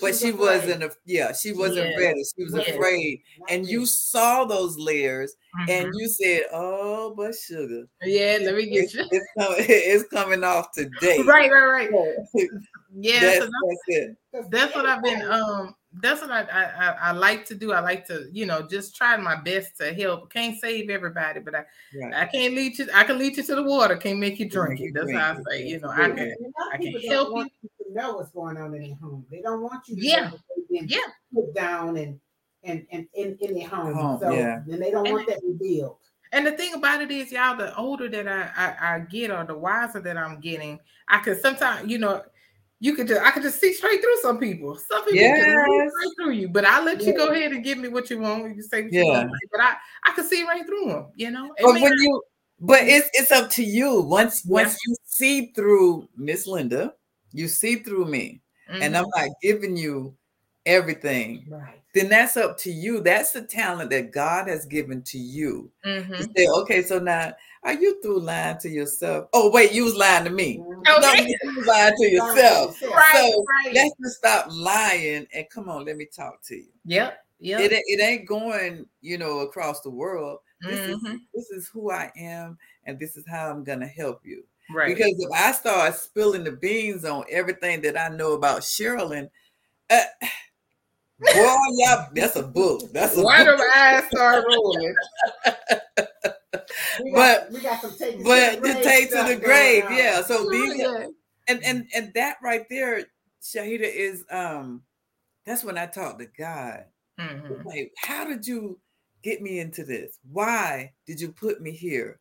but she wasn't a, yeah she wasn't Yes. ready she was Yes. afraid and you saw those layers and Mhm. you said oh but sugar yeah, let me get it's, you. it's, coming, it's coming off today Right, right, right. Yeah, that's, so that's it that's what I've been um that's what I, I I I like to do. I like to, you know, just try my best to help. Can't save everybody, but I right I can't lead you. I can lead you to the water. Can't make you Make drink you it. That's drink how I it. say. You know, I can. And a lot I can help you to know what's going on in their home. They don't want you to Yeah. know that they've been Yeah. put down and and and in, in their home. Home, so yeah. and they don't And- want that revealed. And the thing about it is, y'all, the older that I, I I get or the wiser that I'm getting, I could sometimes, you know, you could just I could just see straight through some people. Some people can see Yes. straight through you, but I let you go ahead and give me what you want. You say what you Yeah. want, but I I can see right through them. You know, It but when not- you but it's it's up to you once Yeah. once you see through miss linda you see through me and Mhm. i'm not giving you everything Right. then that's up to you that's the talent that god has given to you Mhm. to say okay so now are you through lying to yourself oh wait you was lying to me Mhm. no you was lying to yourself right, So, right. let's just stop lying and come on let me talk to you Yep, yep. it, ain't- it ain't going you know across the world this is Mhm. this is who I am, and this is how I'm gonna help you. Right. Because if I start spilling the beans on everything that I know about Sharilyn, uh, boy, yeah, that's a book. That's a Why do book. my eyes start rolling? We But- got, we got some take But to to the grave take to the grave, on. yeah. So these Yeah. and and and that right there, Shahidah is um that's when I talk to God. Mhm. Like, how did you get me into this? Why did you put me here?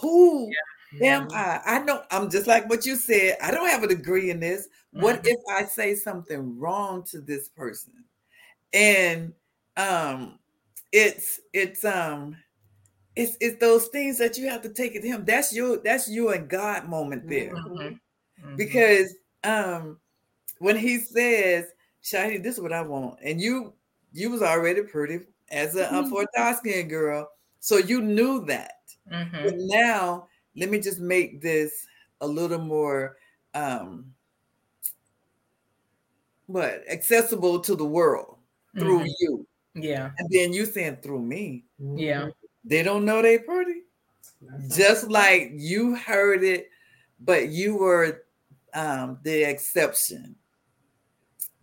Who am Mhm. I? I know I'm just like what you said. I don't have a degree in this. What Mhm. if I say something wrong to this person? And um it's it's um it's it's those things that you have to take it to him. That's your that's you and God moment there. Mhm. Mhm. Because um when he says, Shahidi, this is what I want, and you you was already pretty as a uh, for a dark skinned girl, so you knew that. Mhm. But now let me just make this a little more um what accessible to the world through Mhm. you. Yeah. And then you saying through me. Yeah. They don't know they pretty. That's Just like you heard it, but you were um the exception.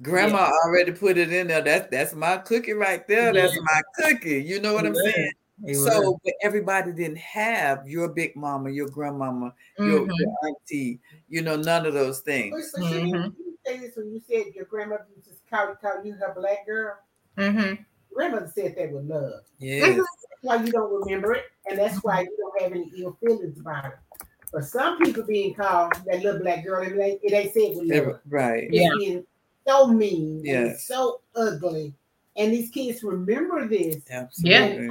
Grandma already put it in there. That's that's my cookie right there. That's Yeah. my cookie. You know what I'm Yeah. saying? It So, was. but everybody didn't have your big mama, your grandmama, your, Mhm. your auntie, you know, none of those things. but you didn't Mhm. you say this when you said your grandmother used to call, call you her black girl. Mhm. Grandmother said that with love. Yes. That's why you don't remember it, and that's why you don't have any ill feelings about it. But some people being called that little black girl, it ain't, it ain't said with love. Right. It's Yeah. being so mean and Yes. so ugly. And these kids remember this. Absolutely.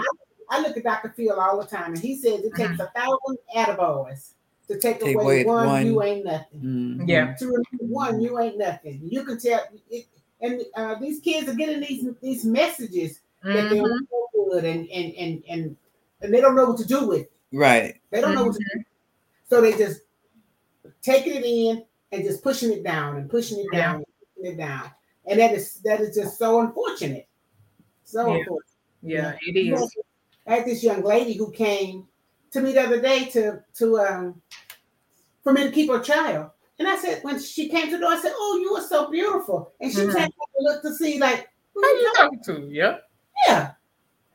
I look at Dr. Phil all the time, and he says it takes a thousand attaboys to take, Take away away one, one. you ain't nothing. Mhm. Yeah. To remove one, you ain't nothing. You can tell it, and uh, these kids are getting these these messages that they're so good and and and and and they don't know what to do with. it. Right. They don't know what to do. So they just taking it in and just pushing it down and pushing it down and pushing it down. And that is that is just so unfortunate. So Yeah. unfortunate. Yeah, it You know, is. I had this young lady who came to me the other day to to um for me to keep her child. And I said, when she came to the door, I said, Oh, you are so beautiful. And she Mhm. turned to look to see, like, who Who you talking talking to? Yeah. yeah.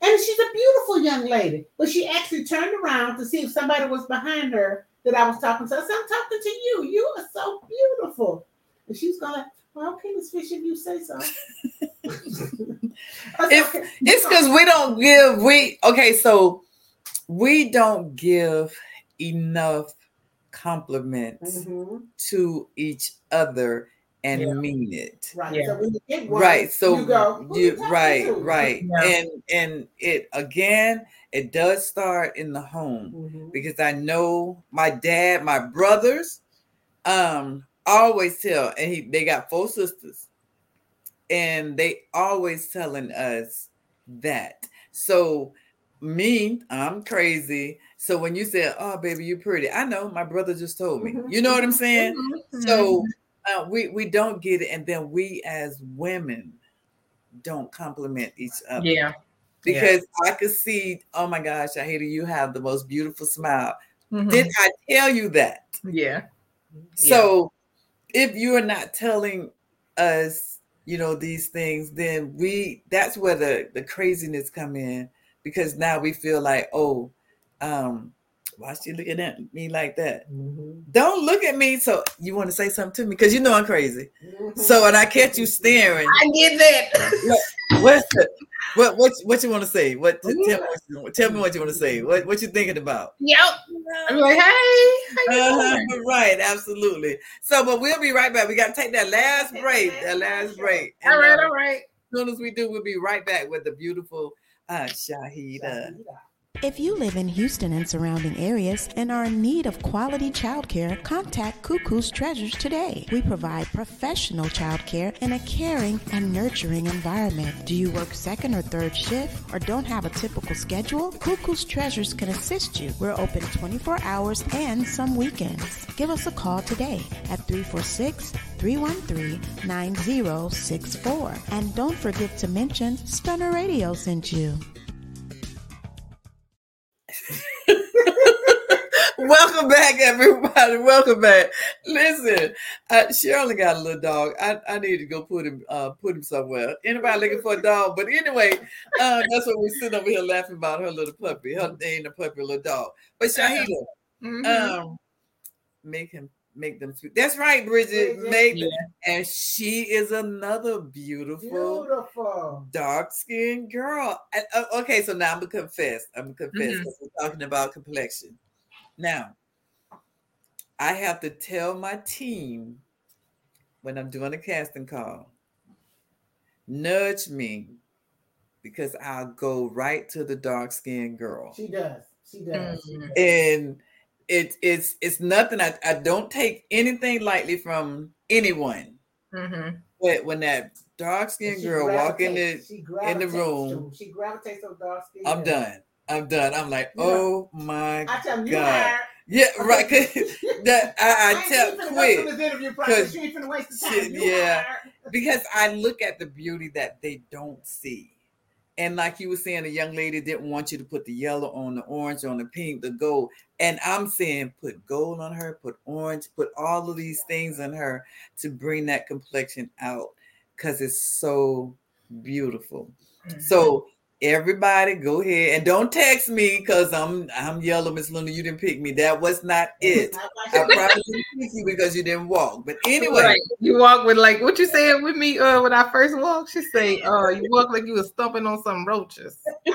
And she's a beautiful young lady. But she actually turned around to see if somebody was behind her that I was talking to. I said, I'm talking to you. You are so beautiful. And she's going, like, well, okay, Miss Fisher, you say so. I said, It's- because we don't give we okay, so we don't give enough compliments Mhm. to each other and Yeah. mean it. Right. Yeah. So when you get one, right so you go, you, you right to?" right Yeah. and and it again it does start in the home Mhm. because i know my dad my brothers um always tell and he they got four sisters and they always telling us that so me i'm crazy so when you say oh baby you're pretty i know my brother just told me Mhm. you know what i'm saying Mhm. so uh, we we don't get it, and then we as women don't compliment each other. Yeah. Because I could see, oh my gosh, Shahidah, you have the most beautiful smile. Mhm. Did I tell you that? yeah. So if you are not telling us, you know, these things, then we that's where the the craziness come in because now we feel like, oh, um, why is she looking at me like that? Mhm. Don't look at me. So you want to say something to me because you know I'm crazy. Mhm. So when I catch you staring, I get that. what's the, what what what you want to say? What tell, me what you, tell me what you want to say? What what you thinking about? yep. I'm like, hey, how you Uh-huh, right, absolutely. So, but we'll be right back. We got to take that last break. That last break. And, All right, uh, all right. As soon as we do, we'll be right back with the beautiful uh, Shahidah. If you live in Houston and surrounding areas and are in need of quality childcare, contact Cuckoo's Treasures today. We provide professional childcare in a caring and nurturing environment. Do you work second or third shift or don't have a typical schedule? Cuckoo's Treasures can assist you. We're open 24 hours and some weekends. Give us a call today at 346 313 9064. And don't forget to mention Stunner Radio sent you. Welcome back, everybody. Welcome back. Listen, uh, Shirley got a little dog. I, I need to go put him uh, put him somewhere. Anybody looking for a dog? But anyway, uh, that's what we're sitting over here laughing about her little puppy. Her ain't a puppy, little dog. But Shahidah, Mhm. um, make him make them sweet. That's right, Bridget. Bridget. Make Yeah. and she is another beautiful Beautiful. dark skinned girl. And, uh, okay, so now I'm gonna confess. I'm gonna confess Mhm. we're talking about complexion. Now, I have to tell my team when I'm doing a casting call, nudge me because I'll go right to the dark skinned girl. She does. She does. She Mhm. does. And it, it's it's nothing. I, I don't take anything lightly from anyone. Mhm. But when that dark skinned girl walk in the gravitates- she gravitates to room, him. She gravitates to dark skin. I'm done. I'm done. I'm like, Yeah. oh my I tell you, you God. hired. yeah, right. 'cause that I, I ain't tell even finna quick through this interview process. 'cause You ain't finna waste time. Yeah. hired. because I look at the beauty that they don't see. And like you were saying, the young lady didn't want you to put the yellow on the orange, on the pink, the gold. And I'm saying put gold on her, put orange, put all of these things on her to bring that complexion out because it's so beautiful. Mm-hmm. So everybody go ahead and don't text me because I'm I'm yellow, Miss Luna. You didn't pick me. That was not it. I probably didn't pick you because you didn't walk. But anyway, Right. You walk with like what you said with me uh when I first walked. She say, uh, you walk like you was stomping on some roaches.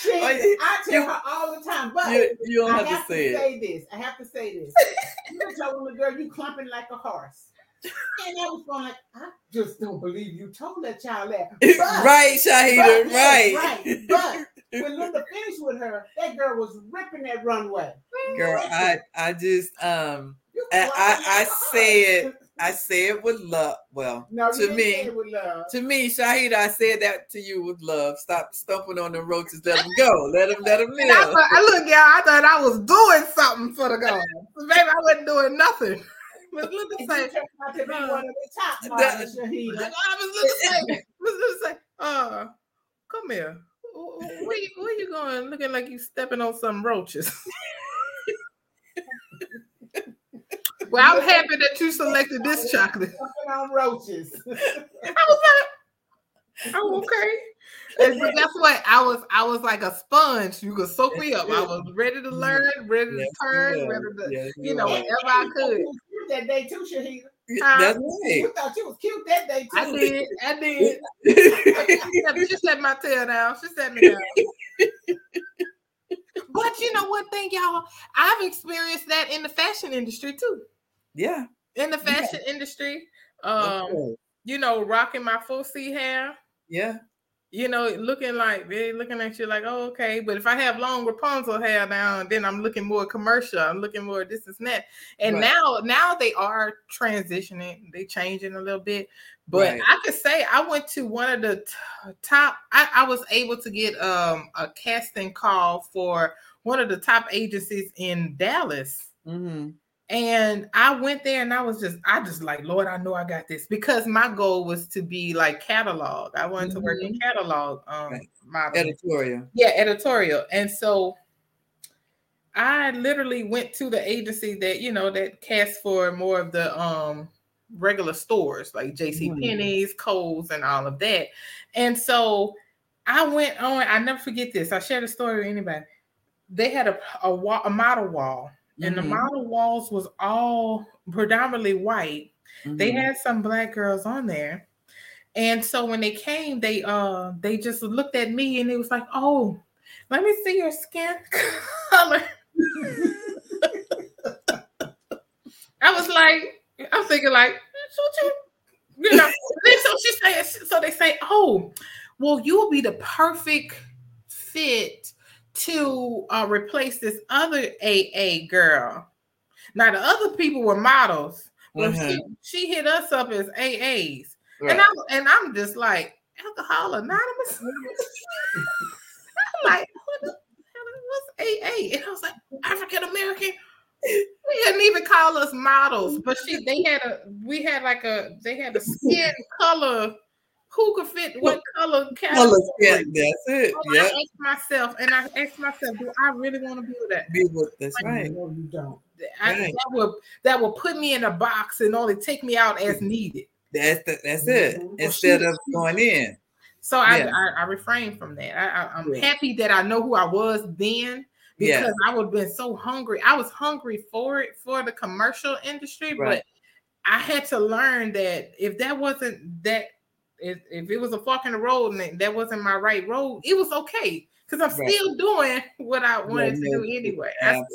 She, Oh. I tell her all the time, but you, you don't I have have to say it. this. I have to say this. you telling the girl you clumping like a horse. And I was going like, I just don't believe you told that child that. But- right, Shahidah, but- right. right. But when Linda finished with her, that girl was ripping that runway. Girl, I I just um I- I- I horse. I say it with love. Well, No, to me, say it with love. to me, Shahidah, I said that to you with love. Stop stumping on the roaches. Let them go. Let them let them And I, live. thought, I look, y'all, I thought I was doing something for the girl. Baby, I wasn't doing nothing. But look And say, turned out to be uh, one of the top models, Shahidah. I was looking say, was looking say, uh, come here. Where you, where you going? Looking like you stepping on some roaches. well, I'm happy that you selected this chocolate. Jumping on roaches. I was like, oh, okay. And but guess what? I was I was like a sponge. You could soak me up. I was ready to learn, ready to Yes, turn, ready to, Yes, you know, whatever I could. You was cute that day too, Shahidah. That's You thought you was cute that day too. I did, I did. right. She set my tail down. She set me down. but you know what thing, y'all, I've experienced that in the fashion industry too. yeah. In the fashion industry, um, okay. you know, rocking my 4C hair, Yeah. You know, looking like they looking at you like, oh, okay. But if I have long Rapunzel hair now, then I'm looking more commercial. I'm looking more this and that. And Right. now, now they are transitioning. They changing a little bit. But Right. I could say I went to one of the t- top. I, I was able to get um a casting call for one of the top agencies in Dallas. hmm And I went there and I was just, I just like, Lord, I know I got this because my goal was to be like catalog. I wanted mm-hmm. to work in mm-hmm. catalog um right. editorial. Yeah, editorial. And so I literally went to the agency that, you know, that cast for more of the um regular stores like JC mm-hmm. Penney's, Kohl's, and all of that. And so I went on, I never forget this. I shared a story with anybody. They had a, a, wall, a model wall and mm-hmm. the model walls was all predominantly white. Mm-hmm. They had some black girls on there. And so when they came, they uh they just looked at me and it was like, oh, let me see your skin color. I was like, I'm thinking like, you, you know. so she said, so they say, oh, well, you'll be the perfect fit to uh, replace this other AA girl. Now the other people were models, but mm-hmm. she, she, hit us up as AAs, right. and I'm and I'm just like alcohol anonymous. I'm like, what what's AA? And I was like, African American. They didn't even call us models, but she they had a we had like a they had a skin color who could fit what color category? yeah, that's it. So I asked myself, and I asked myself, do I really want to be with that? Be with that's like, right. No, you don't. I, right. That will that will put me in a box and only take me out as needed. That's the, that's it. Mm-hmm. Instead of going in. So yeah. I, I, I refrain from that. I, am yeah. happy that I know who I was then because yeah. I would have been so hungry. I was hungry for it for the commercial industry, right. but I had to learn that if that wasn't that if, if it was a fork in the road and that wasn't my right road, it was okay because I'm right. still doing what I wanted yeah, to do anyway.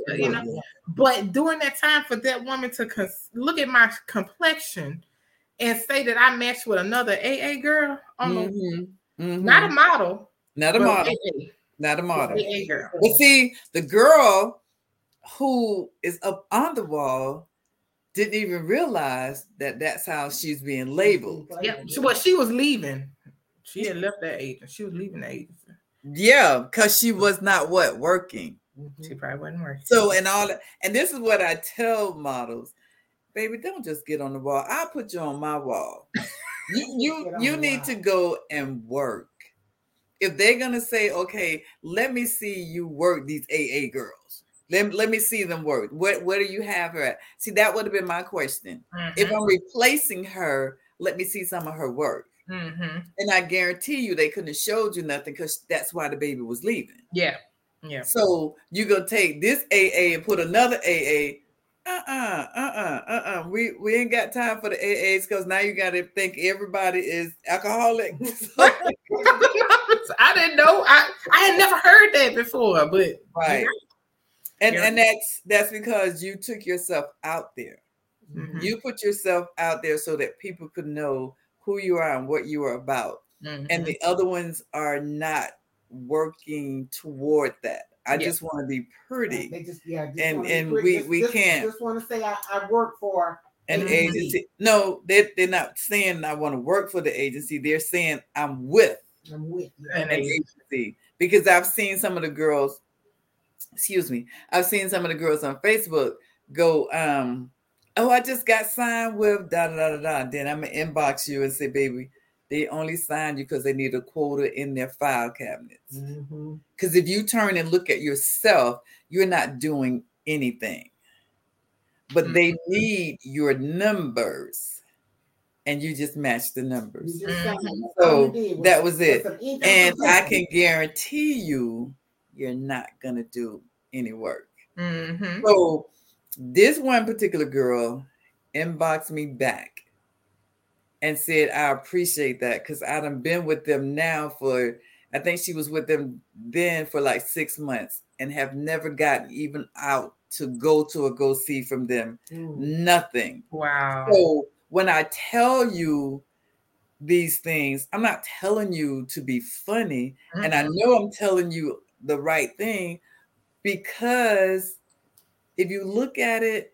You know, but during that time for that woman to cons- look at my complexion and say that I matched with another AA girl, mm-hmm. Mm-hmm. not a model, not a model, AA. not a model, AA girl. But see, the girl who is up on the wall didn't even realize that that's how she's being labeled. Yeah, she, well, she was leaving. She had left that agent. She was leaving the agency. Yeah, because she was not what working. Mm-hmm. She probably wasn't working. So and all and this is what I tell models, baby, don't just get on the wall. I'll put you on my wall. you you, you need to go and work. If they're gonna say, okay, let me see you work these AA girls. Let, let me see them work. What what do you have her at? See, that would have been my question. Mm-hmm. If I'm replacing her, let me see some of her work. Mm-hmm. And I guarantee you they couldn't have showed you nothing because that's why the baby was leaving. Yeah. Yeah. So you're gonna take this AA and put another AA. Uh-uh, uh-uh, uh-uh. We we ain't got time for the AAs because now you gotta think everybody is alcoholic. I didn't know. I, I had never heard that before, but right. And yeah. and that's that's because you took yourself out there. Mm-hmm. You put yourself out there so that people could know who you are and what you are about. Mm-hmm. And the other ones are not working toward that. I yeah. just want to be pretty. They just yeah, just and and we just, we just, can't just want to say I, I work for an mm-hmm. agency. No, they they're not saying I want to work for the agency. They're saying I'm with, I'm with an agency because I've seen some of the girls excuse me, I've seen some of the girls on Facebook go, um, oh, I just got signed with da da da da. Then I'm gonna inbox you and say, baby, they only signed you because they need a quota in their file cabinets. Because mm-hmm. if you turn and look at yourself, you're not doing anything. But mm-hmm. they need your numbers and you just match the numbers. Mm-hmm. So that was it. And I can guarantee you you're not gonna do any work. Mm-hmm. So this one particular girl inboxed me back and said, I appreciate that because I done been with them now for I think she was with them then for like six months and have never gotten even out to go to a go see from them. Mm. Nothing. Wow. So when I tell you these things, I'm not telling you to be funny. Mm-hmm. And I know I'm telling you the right thing because if you look at it,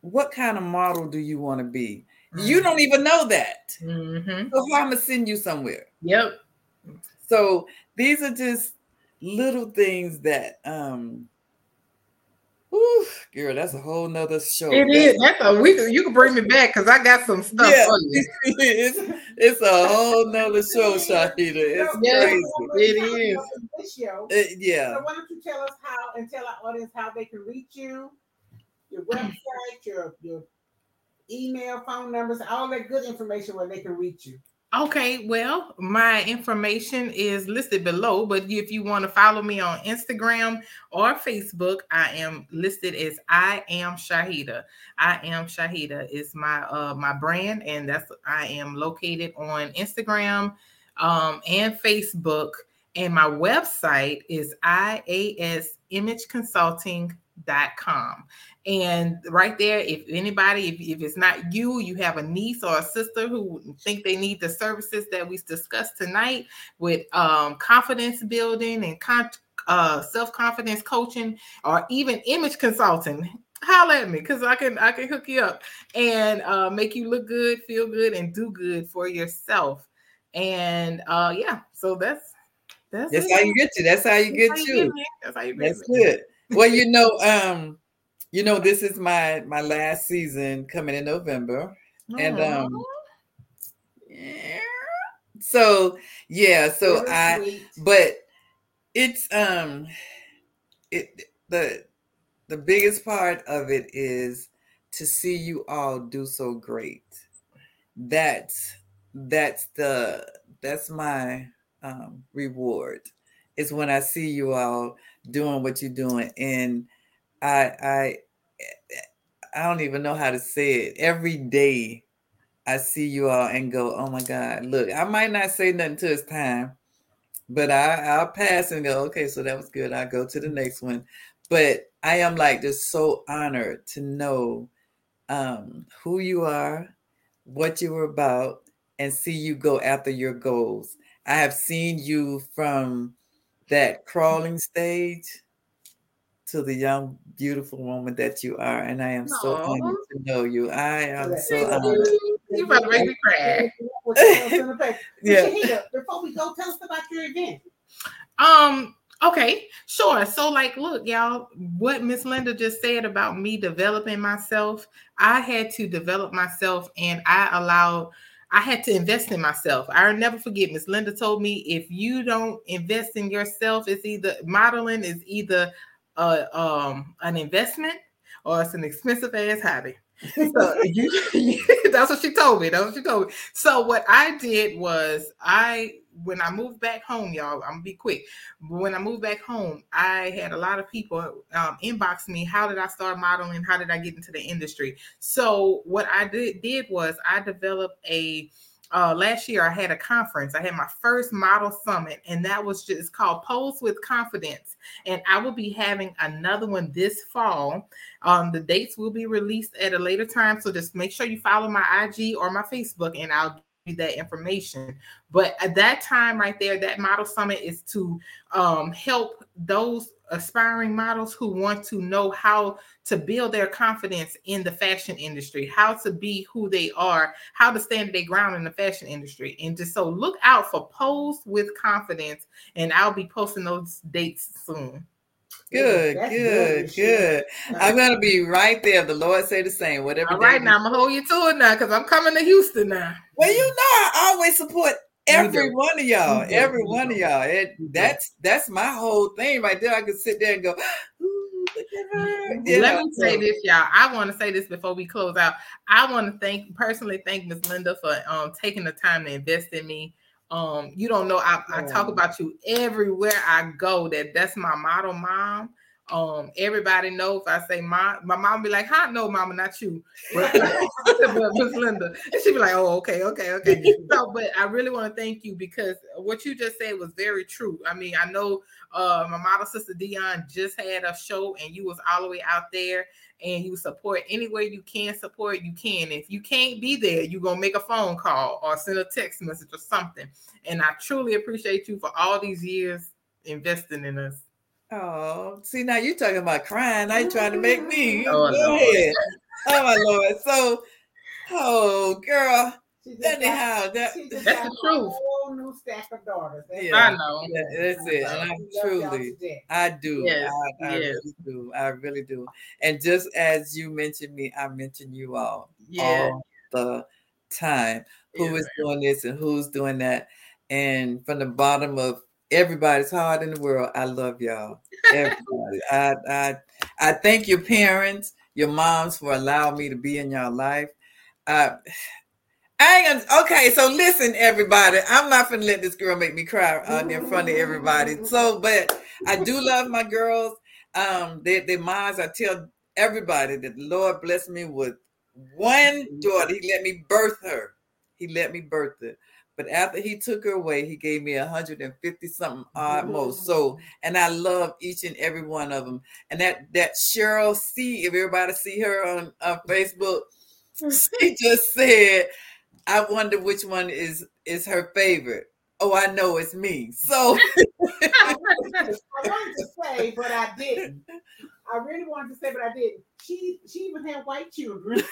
what kind of model do you want to be? Mm-hmm. You don't even know that. Mm-hmm. So how am I send you somewhere? Yep. So these are just little things that um Whew, girl, that's a whole nother show. It is. That's a we. You can bring me back because I got some stuff Yeah. for you. it's, it's a whole nother show, Shahidah. It's Yeah. crazy. It is. This show. Uh, yeah. So why don't you tell us how and tell our audience how they can reach you, your website, your your email, phone numbers, all that good information where they can reach you. Okay, well, my information is listed below, but if you want to follow me on Instagram or Facebook, I am listed as I am Shahidah. I am Shahidah is my uh my brand, and that's I am located on Instagram um and Facebook, and my website is iasimageconsulting.com. And right there, if anybody, if, if it's not you, you have a niece or a sister who think they need the services that we discussed tonight with um, confidence building and con- uh, self confidence coaching, or even image consulting, holler at me because I can I can hook you up and uh, make you look good, feel good, and do good for yourself. And uh, yeah, so that's that's That's how you get you. That's how you That's get how you. me. That's how you get That's good. Well, you know, um, you know, this is my my last season coming in November. And, um, Yeah. So yeah, so Very I sweet. but it's um it the the biggest part of it is to see you all do so great that's that's the that's my um reward is when i see you all doing what you're doing and i i i don't even know how to say it every day i see you all and go oh my god look i might not say nothing till it's time but I, I'll pass and go, okay, so that was good. I'll go to the next one. But I am like just so honored to know um, who you are, what you were about, and see you go after your goals. I have seen you from that crawling stage to the young, beautiful woman that you are. And I am so Aw. honored to know you. I am so Thank honored. You about to make me cry. What you tell us in the paper. But Yeah. Shahidah, before we go, tell us about your event. Um, okay, sure. So, like, look, y'all, what Miss Linda just said about me developing myself, I had to develop myself and I allowed I had to invest in myself. I'll never forget Miss Linda told me if you don't invest in yourself, it's either modeling is either uh, um an investment or it's an expensive ass hobby. So you, that's what she told me. That's what she told me. So what I did was I when I moved back home, y'all, I'm gonna be quick. But when I moved back home, I had a lot of people um, inbox me. How did I start modeling? How did I get into the industry? So what I did did was I developed a. Uh, last year I had a conference. I had my first model summit, and that was just called Pose with Confidence. And I will be having another one this fall. Um, the dates will be released at a later time, so just make sure you follow my IG or my Facebook, and I'll that information. But at that time, right there, that model summit is to um, help those aspiring models who want to know how to build their confidence in the fashion industry, how to be who they are, how to stand their ground in the fashion industry. And just so look out for Pose with Confidence, and I'll be posting those dates soon. Good, That's good, Shahidah. good. I'm gonna be right there. The Lord say the same. Whatever. All right, now I'm gonna hold you to it now because I'm coming to Houston now. Well, you know, I always support every one of y'all. Every one of y'all. It, that's that's my whole thing right there. I could sit there and go, Ooh, look at her. Let know, me say this, y'all. I want to say this before we close out. I want to thank personally thank Miss Linda for um taking the time to invest in me. Um, you don't know I, I talk about you everywhere I go. That that's my model mom. Um, everybody know if I say mom, my mom be like, "Huh, no, mama, not you." But, but Miss Linda, and she be like, "Oh, okay, okay, okay." So, but I really want to thank you because what you just said was very true. I mean, I know uh, my model sister Dion just had a show, and you was all the way out there, and you support any way you can support. You can. If you can't be there, you gonna make a phone call or send a text message or something. And I truly appreciate you for all these years investing in us. Oh, see now you're talking about crying. i you trying to make me. Oh, Go ahead. Oh my lord. So, oh girl, She just got- Anyhow, that, she just That's got the a truth. whole new stack of daughters. That's Yeah. I know. that- that's it. And I We love y'all truly. I do. Yes, I, I yes. really do. I really do. And just as you mentioned me, I mentioned you all Yeah. all the time. Who Yeah. is doing this and who's doing that? And from the bottom of everybody's heart in the world, I love y'all. Everybody. I I I thank your parents, your moms for allowing me to be in your life. Uh, I ain't gonna, okay, so listen, everybody. I'm not gonna let this girl make me cry uh, in front of everybody. So, but I do love my girls. Um, they they moms. I tell everybody that the Lord blessed me with one daughter. He let me birth her. He let me birth her. But after he took her away, he gave me 150 something odd most. So, and I love each and every one of them. And that that Cheryl C, if everybody see her on, on Facebook, she just said, I wonder which one is is her favorite. Oh, I know it's me. So I wanted to say, but I didn't. I really wanted to say, but I didn't. She she even had white children.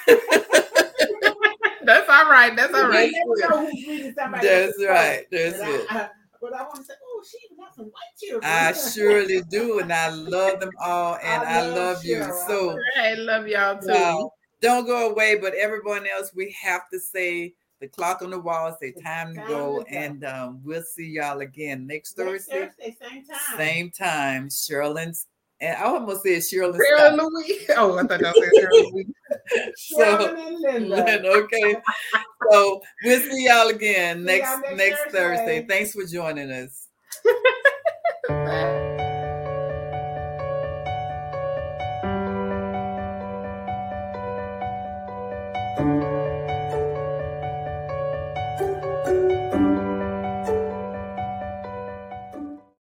That's all right. That's all You right. never know who's reading somebody that's else's right. That's But it. I, I, but I want to say, oh, she even got some white children. I surely do, and I love them all, and I, I love love you. Cheryl. So I love y'all too. wow. don't go away, but everyone else, we have to say the clock on the wall, say It's time to time go, to go. and um, we'll see y'all again next Next Thursday, Thursday, same time. same time. Sharilyn's, and I almost said Sherlin. Sarah Louise. Oh, I thought y'all said Sarah Louise. And Linda. okay, so we'll see y'all again See next y'all next next Thursday. Thursday. Thanks for joining us.